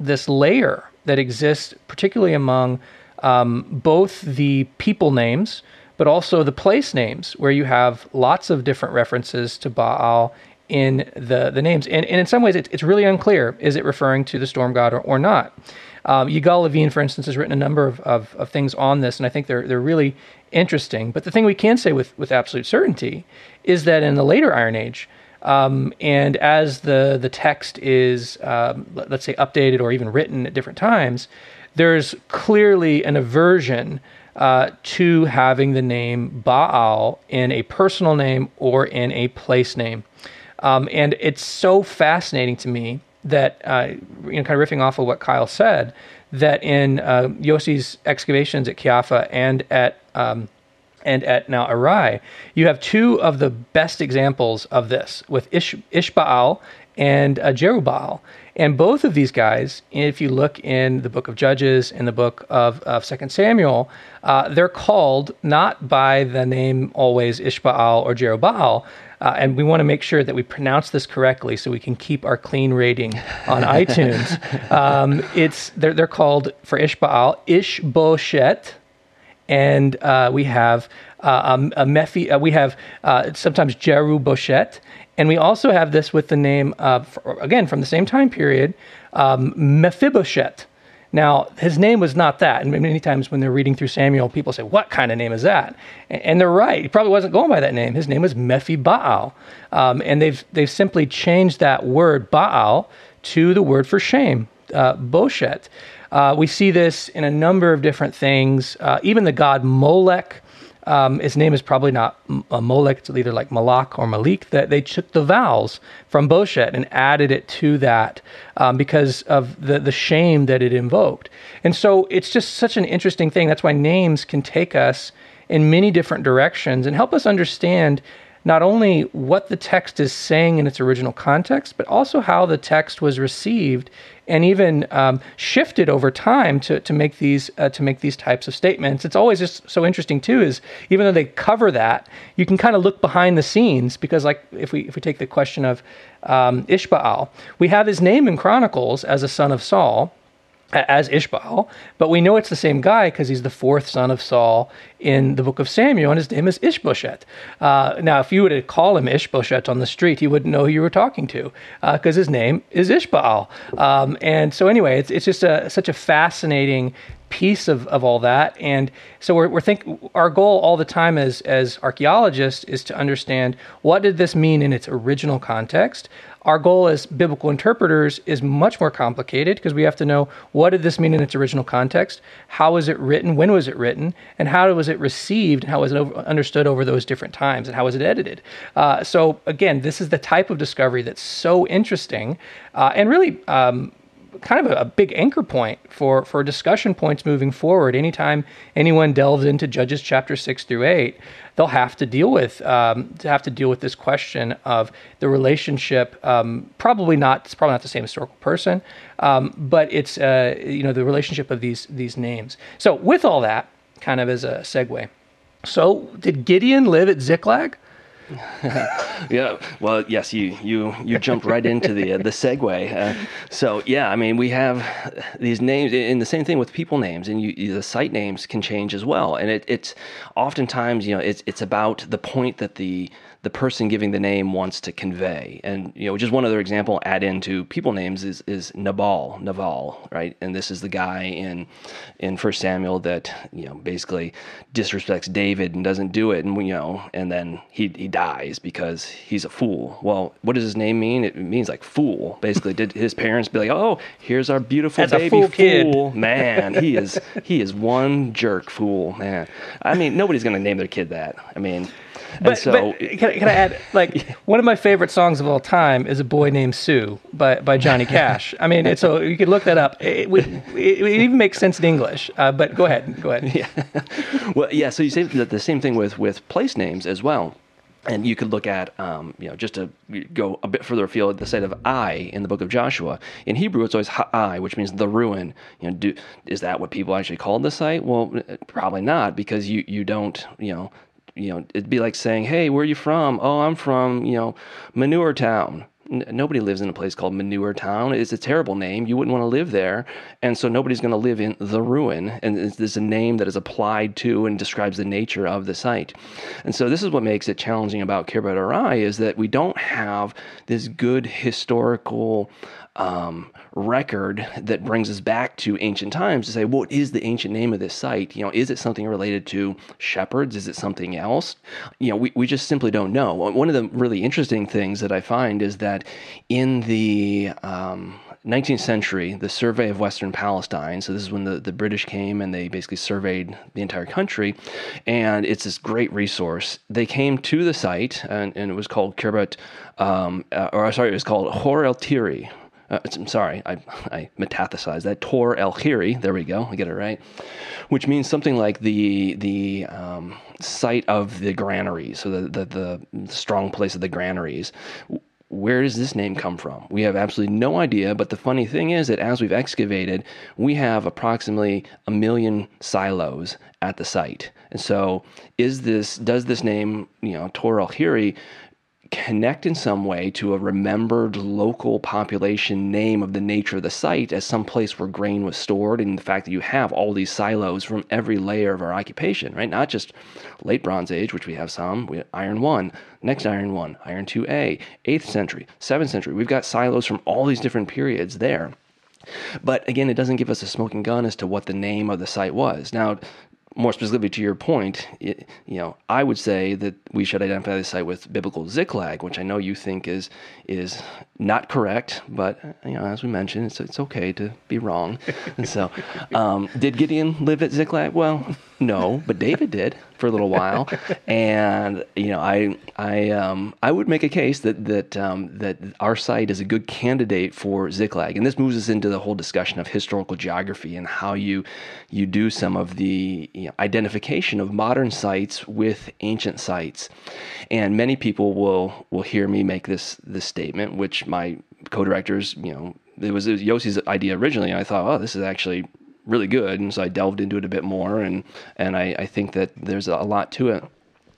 this layer that exists, particularly among um, both the people names, but also the place names, where you have lots of different references to Baal in the, the names. And, and in some ways, it's, it's really unclear is it referring to the storm god or, or not? Um, Yigal Levin, for instance, has written a number of, of, of, things on this, and I think they're, they're really interesting. But the thing we can say with, with absolute certainty is that in the later Iron Age, um, and as the, the text is, um, let's say, updated or even written at different times, there's clearly an aversion uh, to having the name Baal in a personal name or in a place name. Um, and it's so fascinating to me that, uh, you know, kind of riffing off of what Kyle said, that in uh, Yossi's excavations at Qeiyafa and at um, and at now Arai, you have two of the best examples of this with Ish, Ishbaal and uh, Jerubbaal. And both of these guys, if you look in the book of Judges, in the book of, of 2 Samuel, uh, they're called not by the name always Ishbaal or Jerubbaal. Uh, and we want to make sure that we pronounce this correctly so we can keep our clean rating on iTunes. Um, it's they're, they're called for Ishbaal Ishboshet, and uh, we have uh, um, a Mephi, uh, we have uh, sometimes Jeru Boshet, and we also have this with the name of, again, from the same time period, um, Mephibosheth. Now, his name was not that. And many times when they're reading through Samuel, people say, What kind of name is that? And they're right. He probably wasn't going by that name. His name was Mephibaal. Um, and they've, they've simply changed that word, Baal, to the word for shame, uh, Boshet. Uh, we see this in a number of different things. Uh, even the god Molech um, his name is probably not a Molech, it's either like Malak or Malik, that they took the vowels from Boshet and added it to that um, because of the, the shame that it invoked. And so it's just such an interesting thing. That's why names can take us in many different directions and help us understand not only what the text is saying in its original context, but also how the text was received and even um, shifted over time to, to make these uh, to make these types of statements. It's always just so interesting too. Is even though they cover that, you can kind of look behind the scenes because, like, if we if we take the question of um, Ishbaal, we have his name in Chronicles as a son of Saul as Ishbaal, but we know it's the same guy because he's the fourth son of Saul in the book of Samuel, and his name is Ishbosheth. Uh, now, if you were to call him Ishbosheth on the street, he wouldn't know who you were talking to because uh, his name is Ishbaal. Um, and so, anyway, it's, it's just a, such a fascinating piece of, of all that. And so we're, we're think our goal all the time as, as archaeologists is to understand what did this mean in its original context? Our goal as biblical interpreters is much more complicated because we have to know what did this mean in its original context? How was it written? When was it written? And how was it received? And how was it over, understood over those different times? And how was it edited? Uh, so again, this is the type of discovery that's so interesting uh, and really um, kind of a, big anchor point for, for discussion points moving forward. Anytime anyone delves into Judges chapter six through eight, they'll have to deal with um, to have to deal with this question of the relationship. Um, probably not. It's probably not the same historical person, um, but it's uh, you know the relationship of these these names. So with all that, kind of as a segue. So did Gideon live at Ziklag? yeah. Well, yes, you you you jumped right into the uh, the segue. Uh, so yeah, I mean, we have these names, and the same thing with people names, and you, the site names can change as well. And it, it's oftentimes, you know, it's it's about the point that the the person giving the name wants to convey. And you know, just one other example add into people names is is Nabal, Naval, right? And this is the guy in in First Samuel that you know basically disrespects David and doesn't do it, and you know, and then he he dies because he's a fool. Well, what does his name mean? It means like fool. Basically, did his parents be like, oh, here's our beautiful That's baby fool, fool. man? He is he is one jerk fool, man. I mean, nobody's gonna name their kid that. I mean But, so, but can, Ai- can I add, like, one of my favorite songs of all time is "A Boy Named Sue" by by Johnny Cash. I mean, it's so you could look that up. It, would- it, it even makes sense in English. Uh, but go ahead, go ahead. well, yeah. So you say that the same thing with with place names as well. And you could look at, um, you know, just to go a bit further afield, the site of I in the book of Joshua. In Hebrew, it's always Ha'ai, which means the ruin. You know, do, is that what people actually called the site? Well, probably not, because you you don't, you know, you know, it'd be like saying, "Hey, where are you from?" "Oh, I'm from, you know, Manure Town." N- nobody lives in a place called Manure Town. It's a terrible name. You wouldn't want to live there, and so nobody's going to live in the ruin. And it's a name that is applied to and describes the nature of the site. And so this is what makes it challenging about Khirbet Arai is that we don't have this good historical um, record that brings us back to ancient times to say, what is the ancient name of this site? You know, is it something related to shepherds? Is it something else? You know, we, we just simply don't know. One of the really interesting things that I find is that in the um, 19th century, the survey of Western Palestine. So, this is when the, the British came and they basically surveyed the entire country. And it's this great resource. They came to the site, and, and it was called Khirbet, um, uh, or sorry, it was called Hor el Tiri. Uh, I'm sorry, I, I metathesized that. Tor el Khiri, there we go, I get it right, which means something like the the um, site of the granaries, so the, the, the strong place of the granaries where does this name come from? We have absolutely no idea, but the funny thing is that as we've excavated, we have approximately a million silos at the site. And so is this does this name, you know, Tor El Hiri connect in some way to a remembered local population name of the nature of the site as some place where grain was stored and the fact that you have all these silos from every layer of our occupation right? Not just late bronze age which we have some we have iron 1 next iron 1 iron 2a 8th century 7th century. We've got silos from all these different periods there. But again, it doesn't give us a smoking gun as to what the name of the site was. Now, more specifically to your point, it, you know, I would say that we should identify the site with biblical Ziklag, which I know you think is is not correct, but you know, as we mentioned, it's it's okay to be wrong. and so, um, did Gideon live at Ziklag? Well, no, but David did for a little while, and you know, I I um, I would make a case that that um, that our site is a good candidate for Ziklag, and this moves us into the whole discussion of historical geography and how you you do some of the you know, identification of modern sites with ancient sites, and many people will will hear me make this this statement, which my co-directors, you know, it was, it was Yossi's idea originally. And I thought, oh, this is actually really good, and so I delved into it a bit more, and and I, I think that there's a lot to it.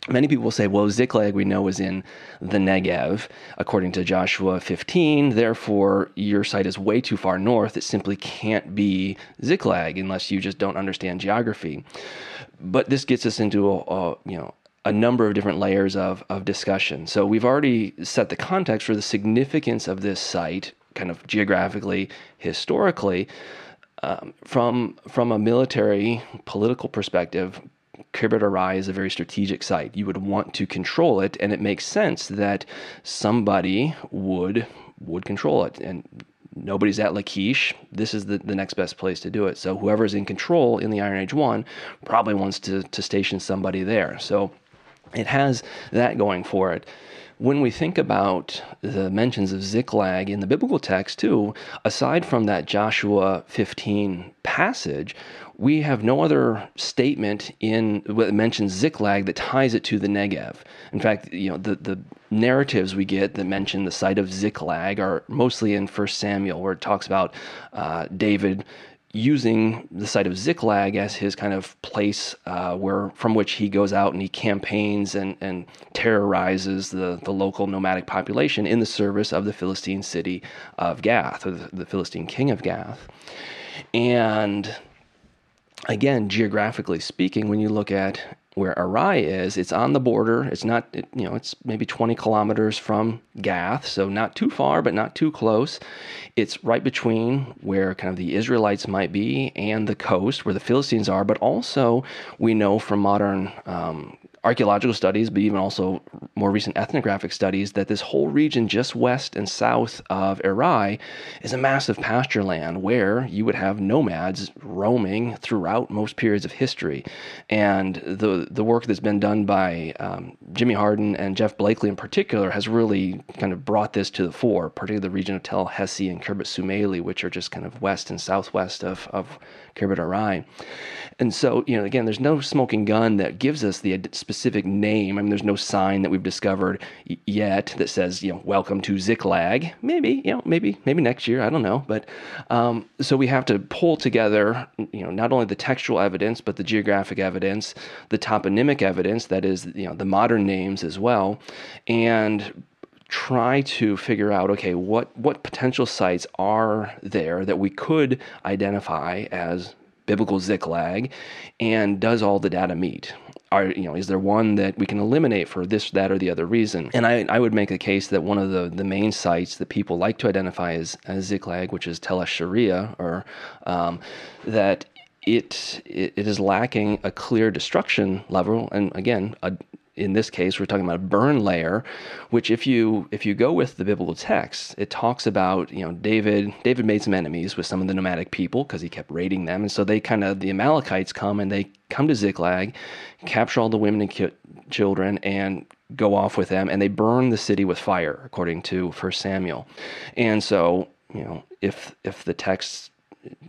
Many people say, well, Ziklag we know is in the Negev, according to Joshua 15. Therefore, your site is way too far north. It simply can't be Ziklag unless you just don't understand geography. But this gets us into a, a you know a number of different layers of, of discussion. So we've already set the context for the significance of this site, kind of geographically, historically. Um, from from a military political perspective, Khirbet Arai is a very strategic site. You would want to control it, and it makes sense that somebody would would control it. And nobody's at Lachish. This is the, the next best place to do it. So whoever's in control in the Iron Age one probably wants to to station somebody there. So it has that going for it. When we think about the mentions of Ziklag in the biblical text, too, aside from that Joshua 15 passage, we have no other statement in what mentions Ziklag that ties it to the Negev. In fact, you know, the, the narratives we get that mention the site of Ziklag are mostly in 1 Samuel, where it talks about uh, David using the site of Ziklag as his kind of place uh, where from which he goes out and he campaigns and, and terrorizes the, the local nomadic population in the service of the Philistine city of Gath, or the, the Philistine king of Gath. And again, geographically speaking, when you look at where Arai is, it's on the border. It's not, it, you know, it's maybe 20 kilometers from Gath, so not too far, but not too close. It's right between where kind of the Israelites might be and the coast where the Philistines are, but also we know from modern um, archaeological studies, but even also more recent ethnographic studies, that this whole region just west and south of Erai is a massive pasture land where you would have nomads roaming throughout most periods of history. And the the work that's been done by um, Jimmy Hardin and Jeff Blakely in particular has really kind of brought this to the fore, particularly the region of Tel Hesi and Khirbet Sumaili, which are just kind of west and southwest of, of Khirbet Erai. And so, you know, again, there's no smoking gun that gives us the specific name. I mean, there's no sign that we've discovered yet that says, you know, welcome to Ziklag. Maybe, you know, maybe, maybe next year. I don't know. But um, so we have to pull together, you know, not only the textual evidence, but the geographic evidence, the toponymic evidence, that is, you know, the modern names as well, and try to figure out okay what what potential sites are there that we could identify as biblical Ziklag, and does all the data meet? Are you know is there one that we can eliminate for this, that, or the other reason? And I, I would make a case that one of the, the main sites that people like to identify as, as Ziklag, which is Tel Sharia, or um, that it, it, it is lacking a clear destruction level, and again, a, in this case we're talking about a burn layer which if you if you go with the biblical text it talks about you know david david made some enemies with some of the nomadic people because he kept raiding them. And so they kind of the amalekites come and they come to ziklag capture all the women and ki- children and go off with them and they burn the city with fire according to first samuel. And so you know if if the text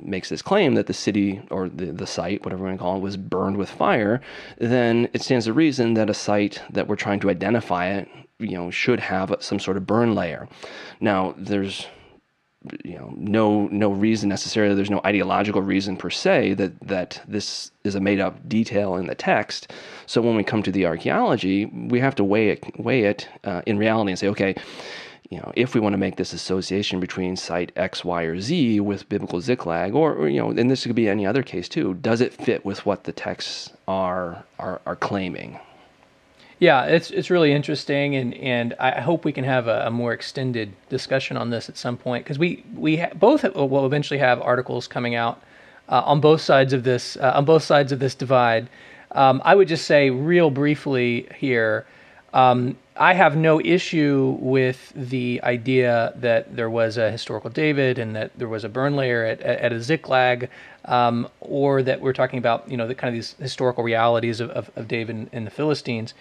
makes this claim that the city or the, the site, whatever we want to call it, was burned with fire, then it stands to reason that a site that we're trying to identify it, you know, should have some sort of burn layer. Now, there's you know no no reason necessarily there's no ideological reason per se that that this is a made up detail in the text so when we come to the archaeology we have to weigh it weigh it uh, in reality and say okay you know, if we want to make this association between site X, Y, or Z with biblical Ziklag, or, or, you know, and this could be any other case too, does it fit with what the texts are are, are claiming? Yeah, it's it's really interesting, and, and I hope we can have a, a more extended discussion on this at some point because we we ha- both will eventually have articles coming out uh, on both sides of this uh, on both sides of this divide. Um, I would just say real briefly here. Um, I have no issue with the idea that there was a historical David and that there was a burn layer at, at a Ziklag, um, or that we're talking about, you know, the kind of these historical realities of, of, of David and the Philistines.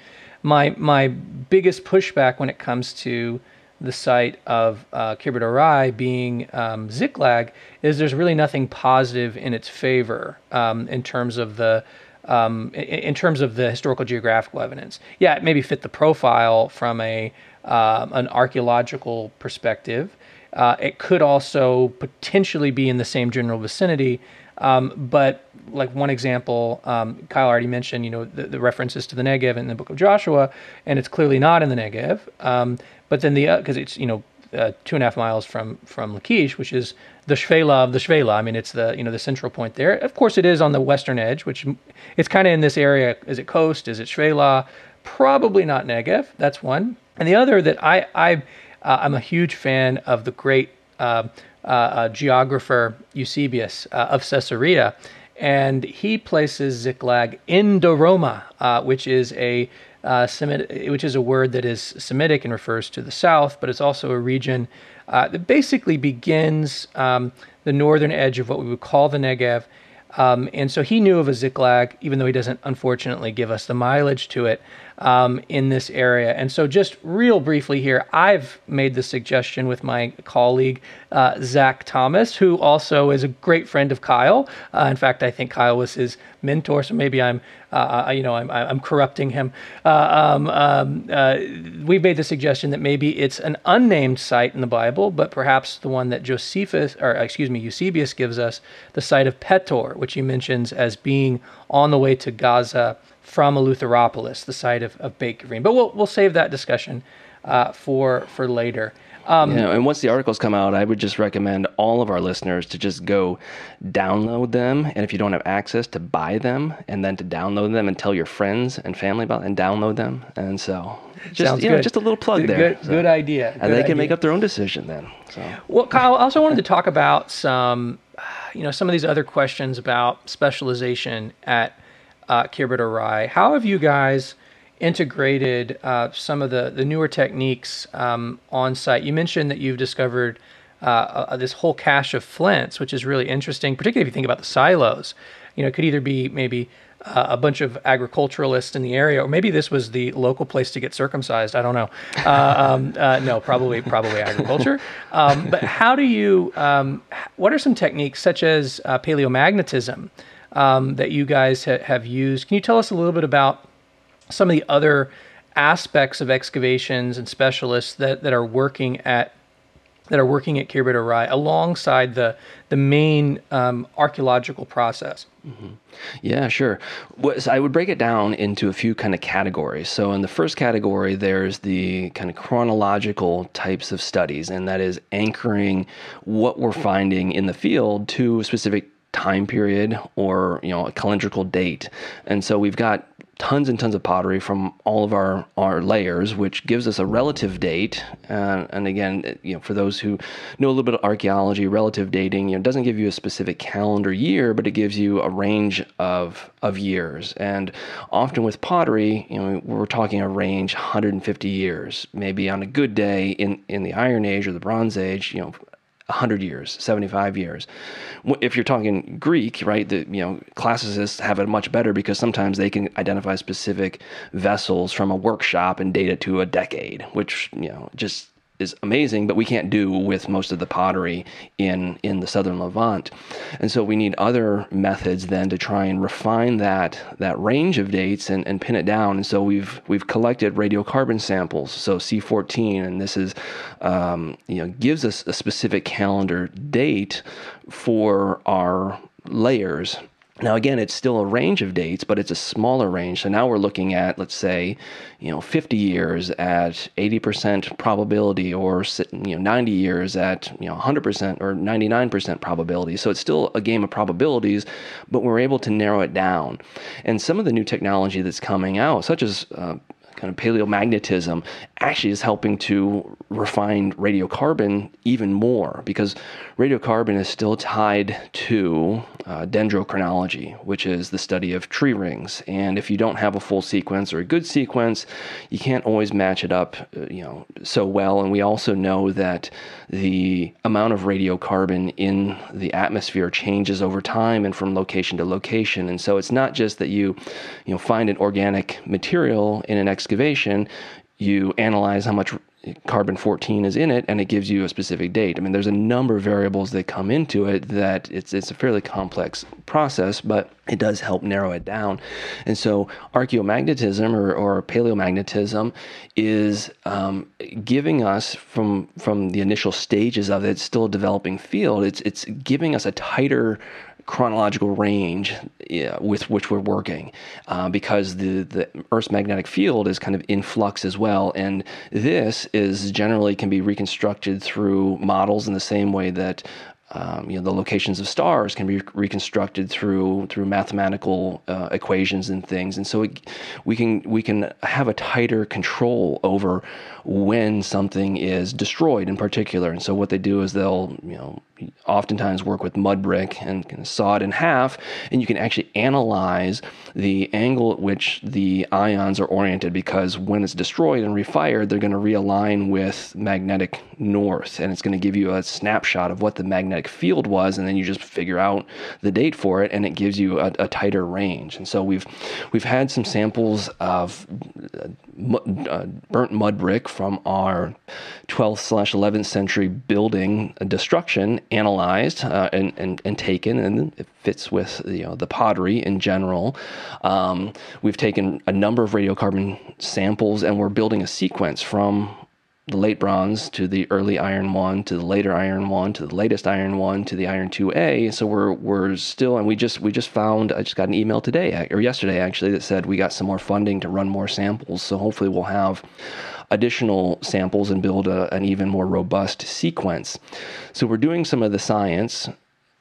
My my biggest pushback when it comes to the site of uh, Khirbet Erai being um, Ziklag is there's really nothing positive in its favor um, in terms of the um, in, in, terms of the historical geographical evidence. Yeah, it maybe fit the profile from a uh, an archaeological perspective. Uh, it could also potentially be in the same general vicinity. Um, but like one example, um, Kyle already mentioned, you know, the, the, references to the Negev in the book of Joshua, and it's clearly not in the Negev. Um, but then the because uh, it's you know uh, two and a half miles from from Lachish, which is the Shephelah of the Shephelah. I mean, it's the you know the central point there. Of course, it is on the western edge, which it's kind of in this area. Is it coast? Is it Shephelah? Probably not Negev. That's one. And the other that I I uh, I'm a huge fan of the great uh, uh, uh geographer Eusebius uh, of Caesarea, and he places Ziklag in Daroma, uh, which is a which is a word that is Semitic and refers to the south, but it's also a region uh, that basically begins um, the northern edge of what we would call the Negev. Um, and so he knew of a Ziklag, even though he doesn't unfortunately give us the mileage to it um, in this area. And so, just real briefly here, I've made the suggestion with my colleague uh, Zach Thomas, who also is a great friend of Kyle. Uh, in fact, I think Kyle was his mentor, so maybe I'm, uh, you know, I'm, I'm corrupting him. Uh, um, um, uh, we've made the suggestion that maybe it's an unnamed site in the Bible, but perhaps the one that Josephus, or excuse me, Eusebius gives us, the site of Petor, which he mentions as being on the way to Gaza from Eleutheropolis, the site of, of Beit Guvrin. But we'll, we'll save that discussion uh, for, for later. Um, yeah, and once the articles come out, I would just recommend all of our listeners to just go download them. And if you don't have access, to buy them and then to download them and tell your friends and family about and download them. And so, just you know, just a little plug good, there. Good, so. good idea. And good they can make up their own decision then. So. Well, Kyle, I also wanted to talk about some, you know, some of these other questions about specialization at uh, Khirbet Erai. How have you guys integrated uh, some of the, the newer techniques um, on site. You mentioned that you've discovered uh, uh, this whole cache of flints, which is really interesting, particularly if you think about the silos. You know, it could either be maybe uh, a bunch of agriculturalists in the area, or maybe this was the local place to get circumcised. I don't know. Uh, um, uh, no, probably probably agriculture. Um, but how do you? Um, what are some techniques such as uh, paleomagnetism um, that you guys ha- have used? Can you tell us a little bit about some of the other aspects of excavations and specialists that, that are working at that are working at Khirbet Arai alongside the the main um, archaeological process. Mm-hmm. Yeah, sure. So I would break it down into a few kind of categories. So in the first category, there's the kind of chronological types of studies, and that is anchoring what we're finding in the field to specific time period or you know a calendrical date. And so we've got tons and tons of pottery from all of our, our layers, which gives us a relative date. Uh, and again, you know, for those who know a little bit of archaeology, relative dating, you know, doesn't give you a specific calendar year, but it gives you a range of of years. And often with pottery, you know, we're talking a range 150 years. Maybe on a good day in in the Iron Age or the Bronze Age, you know, 100 years, 75 years. If you're talking Greek, right, the you know classicists have it much better because sometimes they can identify specific vessels from a workshop and date it to a decade, which you know just is amazing, but we can't do with most of the pottery in in the southern Levant. And so we need other methods then to try and refine that that range of dates and, and pin it down. And so we've we've collected radiocarbon samples, so C14, and this is um, you know gives us a specific calendar date for our layers now again, it's still a range of dates, but it's a smaller range. So now we're looking at, let's say, you know, 50 years at 80% probability, or you know, 90 years at you know 100% or 99% probability. So it's still a game of probabilities, but we're able to narrow it down. And some of the new technology that's coming out, such as uh, kind of paleomagnetism actually is helping to refine radiocarbon even more because radiocarbon is still tied to uh, dendrochronology, which is the study of tree rings. And if you don't have a full sequence or a good sequence, you can't always match it up, uh, you know, so well. And we also know that the amount of radiocarbon in the atmosphere changes over time and from location to location. And so it's not just that you, you know, find an organic material in an excavation you analyze how much carbon 14 is in it and it gives you a specific date. I mean, there's a number of variables that come into it that it's, it's a fairly complex process, but it does help narrow it down. And so, archaeomagnetism or, or paleomagnetism is um, giving us from from the initial stages of it, still a developing field. It's it's giving us a tighter chronological range yeah, with which we're working uh, because the, the Earth's magnetic field is kind of in flux as well. And this is generally can be reconstructed through models in the same way that um, you know the locations of stars can be reconstructed through through mathematical uh, equations and things, and so it, we can we can have a tighter control over when something is destroyed in particular. And so what they do is they'll you know oftentimes work with mud brick and of saw it in half, and you can actually analyze the angle at which the ions are oriented because when it's destroyed and refired, they're going to realign with magnetic north, and it's going to give you a snapshot of what the magnetic field was, and then you just figure out the date for it, and it gives you a, a tighter range. And so we've we've had some samples of uh, uh burnt mud brick from our 12th slash 11th century building destruction analyzed uh, and, and, and taken, and it fits with you know the pottery in general. Um, we've taken a number of radiocarbon samples, and we're building a sequence from the late bronze to the early iron one to the later iron one to the latest iron one to the iron 2a so we're we're still and we just we just found i just got an email today or yesterday actually that said we got some more funding to run more samples so hopefully we'll have additional samples and build a, an even more robust sequence. So we're doing some of the science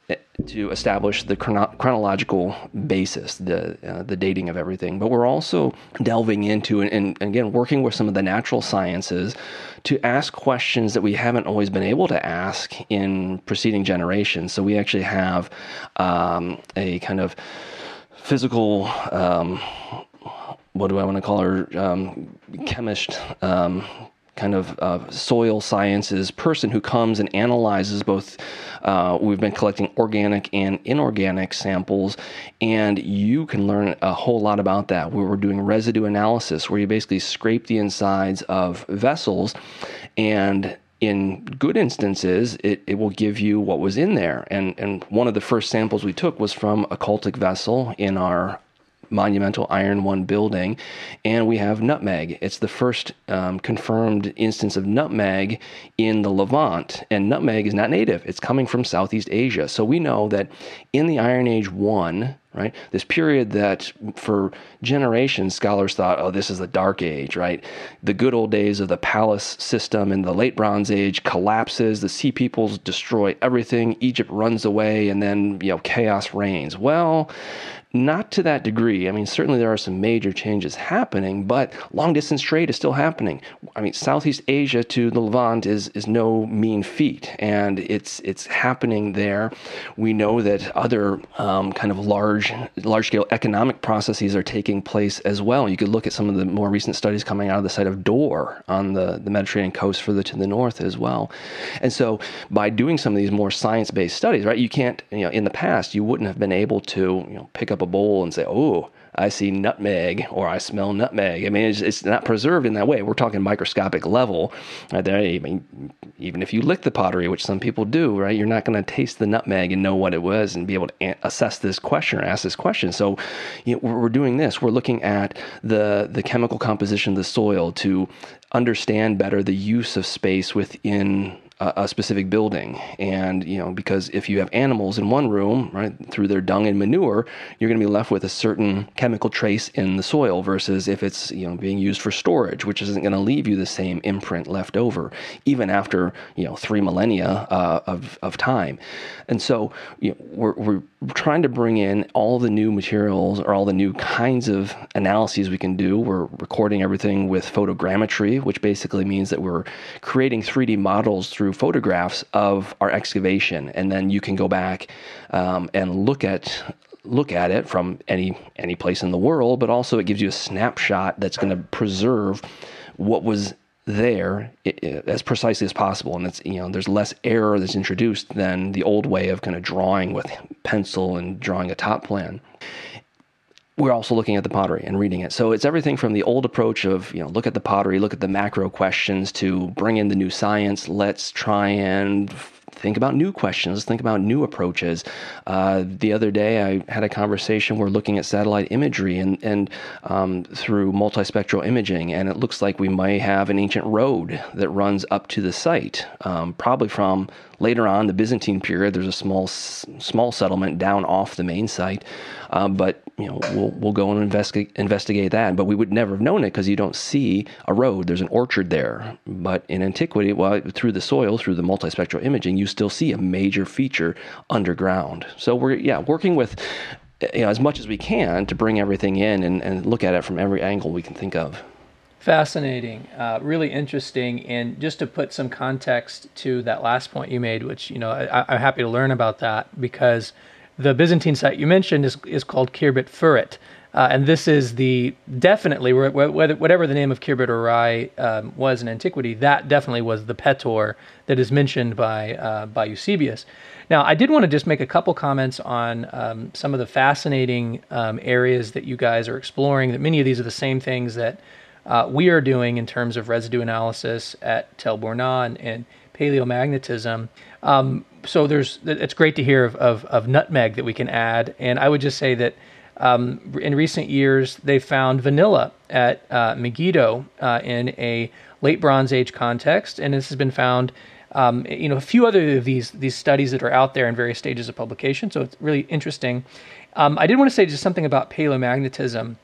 eh, to establish the chrono- chronological basis, the uh, the dating of everything. But we're also delving into and, and, again working with some of the natural sciences to ask questions that we haven't always been able to ask in preceding generations. So we actually have um, a kind of physical um, what do I want to call her? Um, chemist. Um, kind of uh, soil sciences person who comes and analyzes both. Uh, we've been collecting organic and inorganic samples, and you can learn a whole lot about that. We were doing residue analysis, where you basically scrape the insides of vessels and in good instances, it, it will give you what was in there. And, and one of the first samples we took was from a cultic vessel in our monumental Iron One building, and we have nutmeg. It's the first um, confirmed instance of nutmeg in the Levant, and nutmeg is not native. It's coming from Southeast Asia. So we know that in the Iron Age 1, right, this period that for generations scholars thought, oh, this is the Dark Age, right? The good old days of the palace system in the late Bronze Age collapses, the sea peoples destroy everything, Egypt runs away, and then, you know, chaos reigns. Well, not to that degree. I mean, certainly there are some major changes happening, but long distance trade is still happening. I mean, Southeast Asia to the Levant is is no mean feat, and it's it's happening there. We know that other um, kind of large large scale economic processes are taking place as well. You could look at some of the more recent studies coming out of the site of Dor on the, the Mediterranean coast further to the north as well. And so by doing some of these more science based studies, right, you can't, you know, in the past you wouldn't have been able to, you know, pick up a bowl and say, oh, I see nutmeg or I smell nutmeg. I mean, it's, it's, not preserved in that way. We're talking microscopic level. Right there. I mean, even if you lick the pottery, which some people do, right, you're not going to taste the nutmeg and know what it was and be able to assess this question or ask this question. So, you know, we're doing this. We're looking at the the chemical composition of the soil to understand better the use of space within a, specific building. And, you know, because if you have animals in one room, right, through their dung and manure, you're going to be left with a certain chemical trace in the soil versus if it's, you know, being used for storage, which isn't going to leave you the same imprint left over, even after, you know, three millennia uh, of, of time. And so you know, we're, we're trying to bring in all the new materials or all the new kinds of analyses we can do. We're recording everything with photogrammetry, which basically means that we're creating 3D models through photographs of our excavation, and then you can go back um, and look at look at it from any any place in the world, but also it gives you a snapshot that's going to preserve what was there as precisely as possible. And it's you know there's less error that's introduced than the old way of kind of drawing with pencil and drawing a top plan we're also looking at the pottery and reading it. So it's everything from the old approach of, you know, look at the pottery, look at the macro questions to bring in the new science. Let's try and think about new questions, Let's think about new approaches. Uh, the other day, I had a conversation. We're looking at satellite imagery and and um, through multispectral imaging, and it looks like we may have an ancient road that runs up to the site, um, probably from later on the Byzantine period. There's a small small settlement down off the main site, uh, but you know we'll we'll go and investigate investigate that. But we would never have known it because you don't see a road. There's an orchard there. But in antiquity, well, through the soil, through the multispectral imaging, you still see a major feature underground. So we're yeah working with you know as much as we can to bring everything in and, and look at it from every angle we can think of. Fascinating, uh, really interesting, and just to put some context to that last point you made, which you know I, am happy to learn about that because the Byzantine site you mentioned is is called Khirbet Furit, uh, and this is the definitely whatever the name of Khirbet Arai um, was in antiquity, that definitely was the Petor that is mentioned by uh, by Eusebius. Now, I did want to just make a couple comments on um, some of the fascinating um, areas that you guys are exploring. That many of these are the same things that uh, we are doing in terms of residue analysis at Tel Burna and, and paleomagnetism. Um, so there's it's great to hear of, of, of, nutmeg that we can add. And I would just say that um, in recent years they found vanilla at uh, Megiddo uh, in a late Bronze Age context, and this has been found. Um, you know, a few other of these these studies that are out there in various stages of publication. So it's really interesting. Um, I did want to say just something about paleomagnetism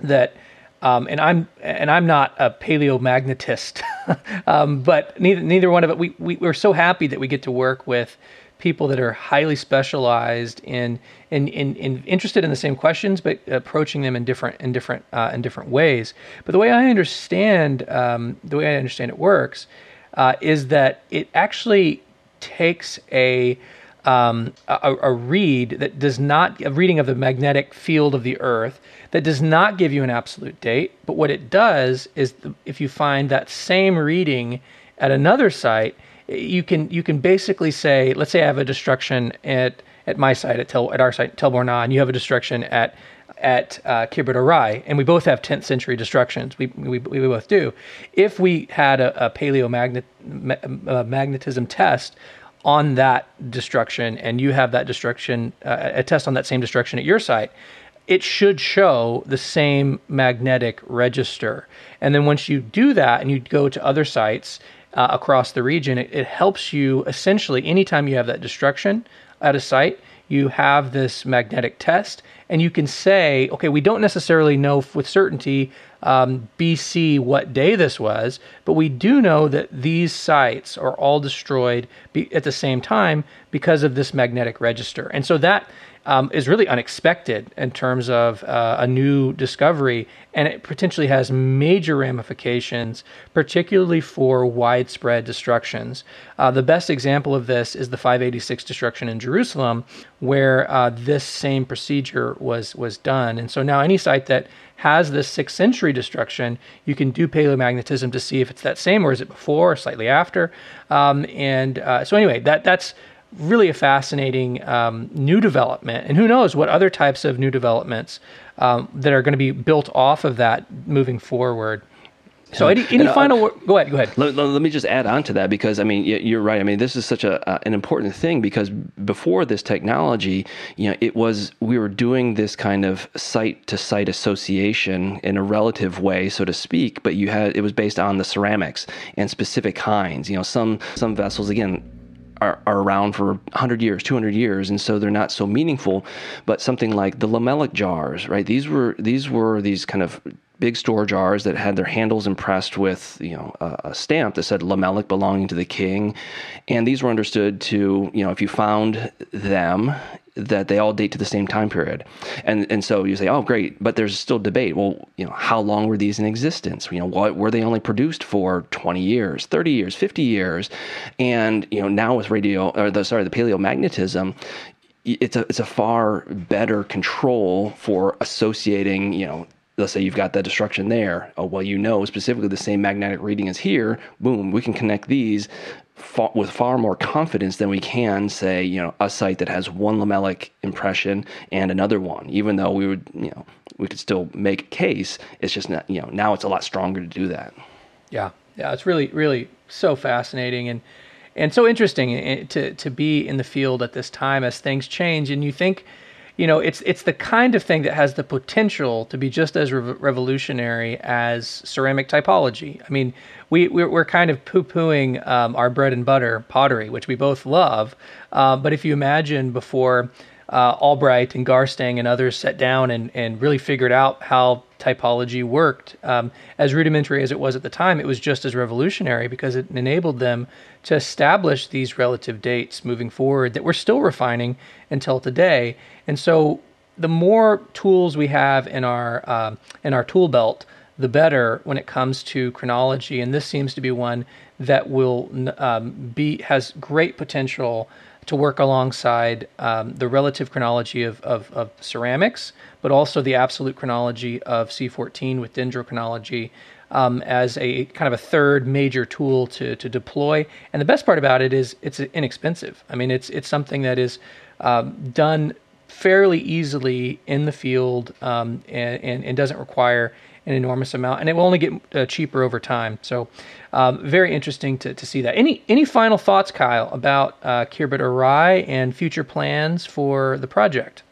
that um, and I'm and I'm not a paleomagnetist, um, but neither neither one of it. We, we we're so happy that we get to work with people that are highly specialized in in, in, in interested in the same questions, but approaching them in different in different uh, in different ways. But the way I understand um, the way I understand it works uh, is that it actually takes a um, a, a read that does not a reading of the magnetic field of the Earth that does not give you an absolute date. But what it does is, the, if you find that same reading at another site, you can you can basically say, let's say I have a destruction at at my site at Tel, at our site Tel Burna, and you have a destruction at at uh, Khirbet Arai, and we both have 10th century destructions. We, we, we both do. If we had a, a paleomagnetism uh, test on that destruction, and you have that destruction, uh, a test on that same destruction at your site, it should show the same magnetic register. And then once you do that and you go to other sites uh, across the region, it, it helps you essentially anytime you have that destruction at a site, you have this magnetic test and you can say, okay, we don't necessarily know with certainty um, BC what day this was, but we do know that these sites are all destroyed be- at the same time because of this magnetic register. And so that um, is really unexpected in terms of uh, a new discovery, and it potentially has major ramifications, particularly for widespread destructions. Uh, the best example of this is the 586 destruction in Jerusalem, where uh, this same procedure was was done. And so now any site that has this sixth century destruction, you can do paleomagnetism to see if it's that same or is it before or slightly after. Um, and uh, so anyway, that that's really a fascinating um, new development. And who knows what other types of new developments um, that are going to be built off of that moving forward. So, any, any final uh, Go ahead. Go ahead. Let, let, me just add on to that because I mean you're right. I mean this is such a uh, an important thing because before this technology, you know, it was we were doing this kind of site to site association in a relative way, so to speak. But you had it was based on the ceramics and specific kinds. You know, some some vessels again are, are around for 100 years, 200 years, and so they're not so meaningful. But something like the LMLK jars, right? These were these were these kind of big store jars that had their handles impressed with you know a, a, stamp that said LMLK belonging to the king and these were understood to you know if you found them that they all date to the same time period and and so you say oh great but there's still debate well you know how long were these in existence you know what were they only produced for 20 years 30 years 50 years and you know now with radio or the sorry the paleomagnetism it's a it's a far better control for associating you know let's say you've got that destruction there. Oh, well, you know specifically the same magnetic reading is here. Boom, we can connect these far, with far more confidence than we can say, you know, a site that has one LMLK impression and another one. Even though we would, you know, we could still make a case. It's just not, you know, now it's a lot stronger to do that. Yeah, yeah, it's really, really so fascinating and and so interesting eh, to to be in the field at this time as things change. And you think you know, it's it's the kind of thing that has the potential to be just as re- revolutionary as ceramic typology. I mean, we we're, we're kind of poo pooing um, our bread and butter pottery, which we both love. Uh, but if you imagine before uh, Albright and Garstang and others sat down and, and really figured out how typology worked. Um, as rudimentary as it was at the time, it was just as revolutionary because it enabled them to establish these relative dates moving forward that we're still refining until today. And so, the more tools we have in our um, in our tool belt, the better when it comes to chronology. And this seems to be one that will um, be has great potential to work alongside um, the relative chronology of, of, of, ceramics, but also the absolute chronology of C14 with dendrochronology um, as a kind of a third major tool to, to deploy. And the best part about it is it's inexpensive. I mean, it's it's something that is um, done fairly easily in the field um, and, and, and doesn't require an enormous amount, and it will only get uh, cheaper over time. So, um, very interesting to, to see that. Any any final thoughts, Kyle, about uh, Khirbet Arai and future plans for the project?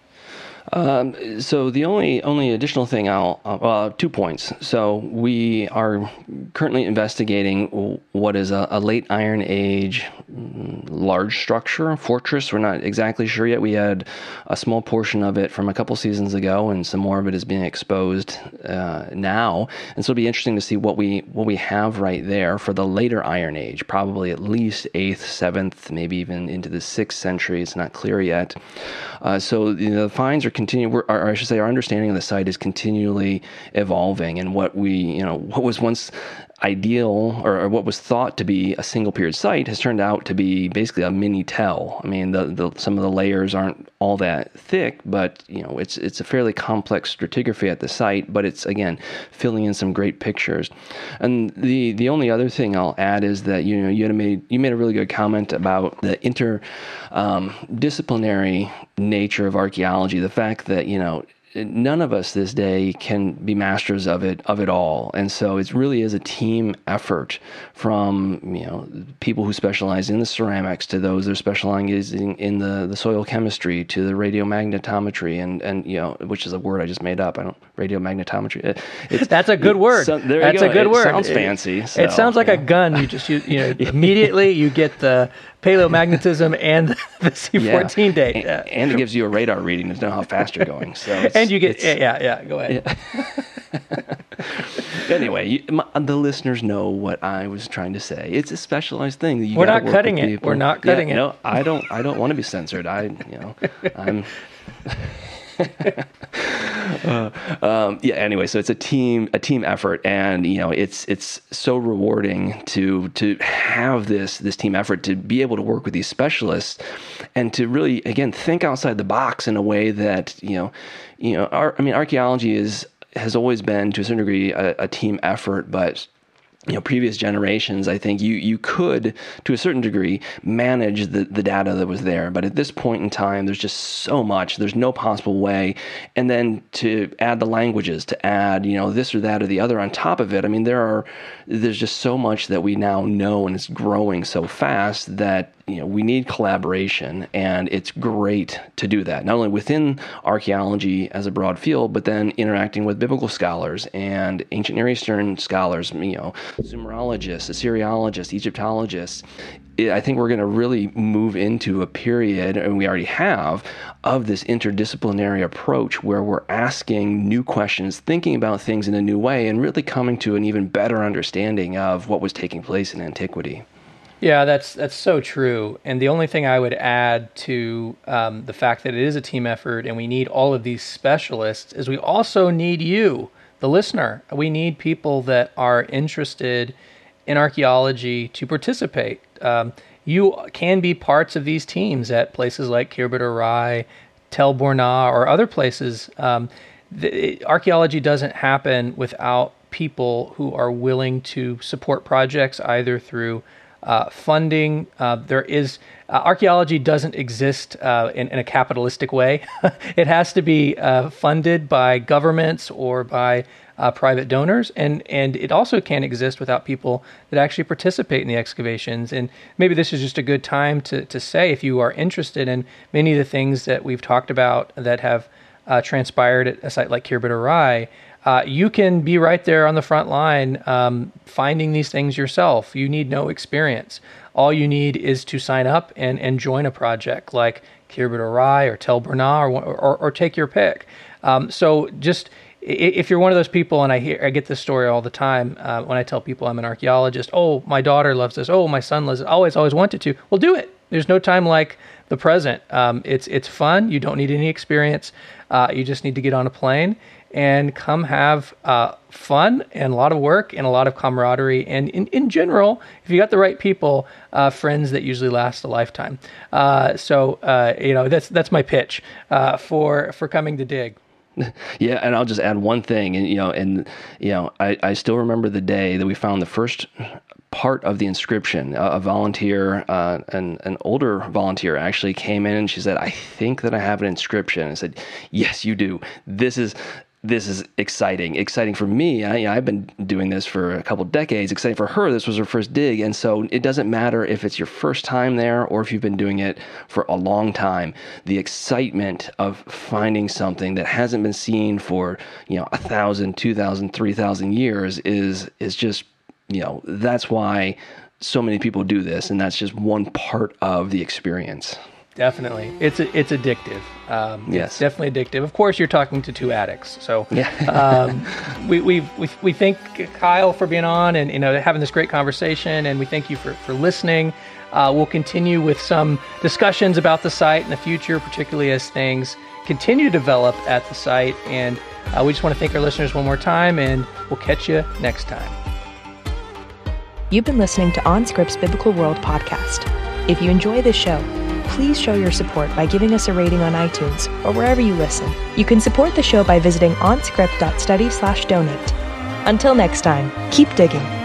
Um, so the only only additional thing I'll uh, two points. So we are currently investigating what is a, a, late Iron Age mm, large structure fortress. We're not exactly sure yet. We had a small portion of it from a couple seasons ago, and some more of it is being exposed uh, now. And so it'll be interesting to see what we what we have right there for the later Iron Age, probably at least eighth, seventh, maybe even into the sixth century. It's not clear yet. Uh, so you know, the finds are continue, or I should say, our understanding of the site is continually evolving, and what we, you know, what was once ideal or, or, what was thought to be a single period site has turned out to be basically a mini tell. I mean, the, the, some of the layers aren't all that thick, but you know, it's it's a fairly complex stratigraphy at the site. But it's again filling in some great pictures. And the the only other thing I'll add is that you know you made you made a really good comment about the interdisciplinary um, nature of archaeology. The fact that you know none of us this day can be masters of it of it all. And so it really is a team effort from you know people who specialize in the ceramics to those that are specializing in the, the soil chemistry to the radiomagnetometry and and you know which is a word I just made up I don't radiomagnetometry it's, that's a good word so, that's go. a good it word sounds fancy so, it sounds like yeah. a gun you just you, you know immediately you get the paleomagnetism and the C14 yeah. date. And, and, it gives you a radar reading to know how fast you're going. So and you get yeah, yeah, go ahead. Yeah. anyway, you, my, the listeners know what I was trying to say. It's a specialized thing. You We're not cutting it. People. We're not cutting yeah, it. No, I don't. I don't want to be censored. I, you know, I'm. uh, um, yeah. Anyway, so it's a team a team effort, and you know it's it's so rewarding to to have this this team effort to be able to work with these specialists, and to really again think outside the box in a way that you know you know our, I mean archaeology is has always been to a certain degree a, a team effort, but you know previous generations i think you you could to a certain degree manage the the data that was there. But at this point in time there's just so much. There's no possible way. And then to add the languages to add you know this or that or the other on top of it i mean there are there's just so much that we now know and it's growing so fast that you know we need collaboration and it's great to do that not only within archaeology as a broad field but then interacting with biblical scholars and ancient near eastern scholars you know sumerologists assyriologists egyptologists I think we're going to really move into a period, and we already have, of this interdisciplinary approach where we're asking new questions, thinking about things in a new way, and really coming to an even better understanding of what was taking place in antiquity. Yeah, that's that's so true. And the only thing I would add to um, the fact that it is a team effort and we need all of these specialists is we also need you, the listener. We need people that are interested in archaeology to participate. Um, you can be parts of these teams at places like Khirbet Arai, Tel Burna, or other places. Um, the, archaeology doesn't happen without people who are willing to support projects either through uh, funding. Uh, there is uh, archaeology doesn't exist uh, in, in, a capitalistic way. it has to be uh, funded by governments or by uh, private donors, and and it also can't exist without people that actually participate in the excavations. And maybe this is just a good time to to say if you are interested in many of the things that we've talked about that have transpired at a site like Khirbet Arai uh, you can be right there on the front line um, finding these things yourself. You need no experience. All you need is to sign up and, and join a project like Khirbet Arai or Tel Burna or, or, or take your pick. Um, so just if you're one of those people, and I hear I get this story all the time uh, when I tell people I'm an archaeologist. Oh, my daughter loves this. Oh, my son loves it. Always, always wanted to. Well, do it. There's no time like the present. Um, it's it's fun. You don't need any experience. Uh, you just need to get on a plane and come have uh, fun and a lot of work and a lot of camaraderie. And in, in general, if you got the right people, uh, friends that usually last a lifetime. Uh, so uh, you know that's that's my pitch uh, for for coming to dig. Yeah, and I'll just add one thing, and you know, and you know, I, I still remember the day that we found the first part of the inscription. A, volunteer, uh, an an older volunteer, actually came in and she said, "I think that I have an inscription." I said, "Yes, you do. This is this is exciting. Exciting for me. I, have been doing this for a couple decades. Exciting for her. This was her first dig. And so it doesn't matter if it's your first time there or if you've been doing it for a long time. The excitement of finding something that hasn't been seen for, you know, a thousand, two thousand, three thousand years is, is just, you know, that's why so many people do this. And that's just one part of the experience. Definitely, it's it's addictive. Um, yes, it's definitely addictive. Of course, you're talking to two addicts, so yeah. um, we we we we thank Kyle for being on and you know having this great conversation, and we thank you for for listening. Uh, we'll continue with some discussions about the site in the future, particularly as things continue to develop at the site. And uh, we just want to thank our listeners one more time, and we'll catch you next time. You've been listening to OnScript's Biblical World podcast. If you enjoy this show, please show your support by giving us a rating on iTunes or wherever you listen. You can support the show by visiting onscript.study/donate. Until next time, keep digging.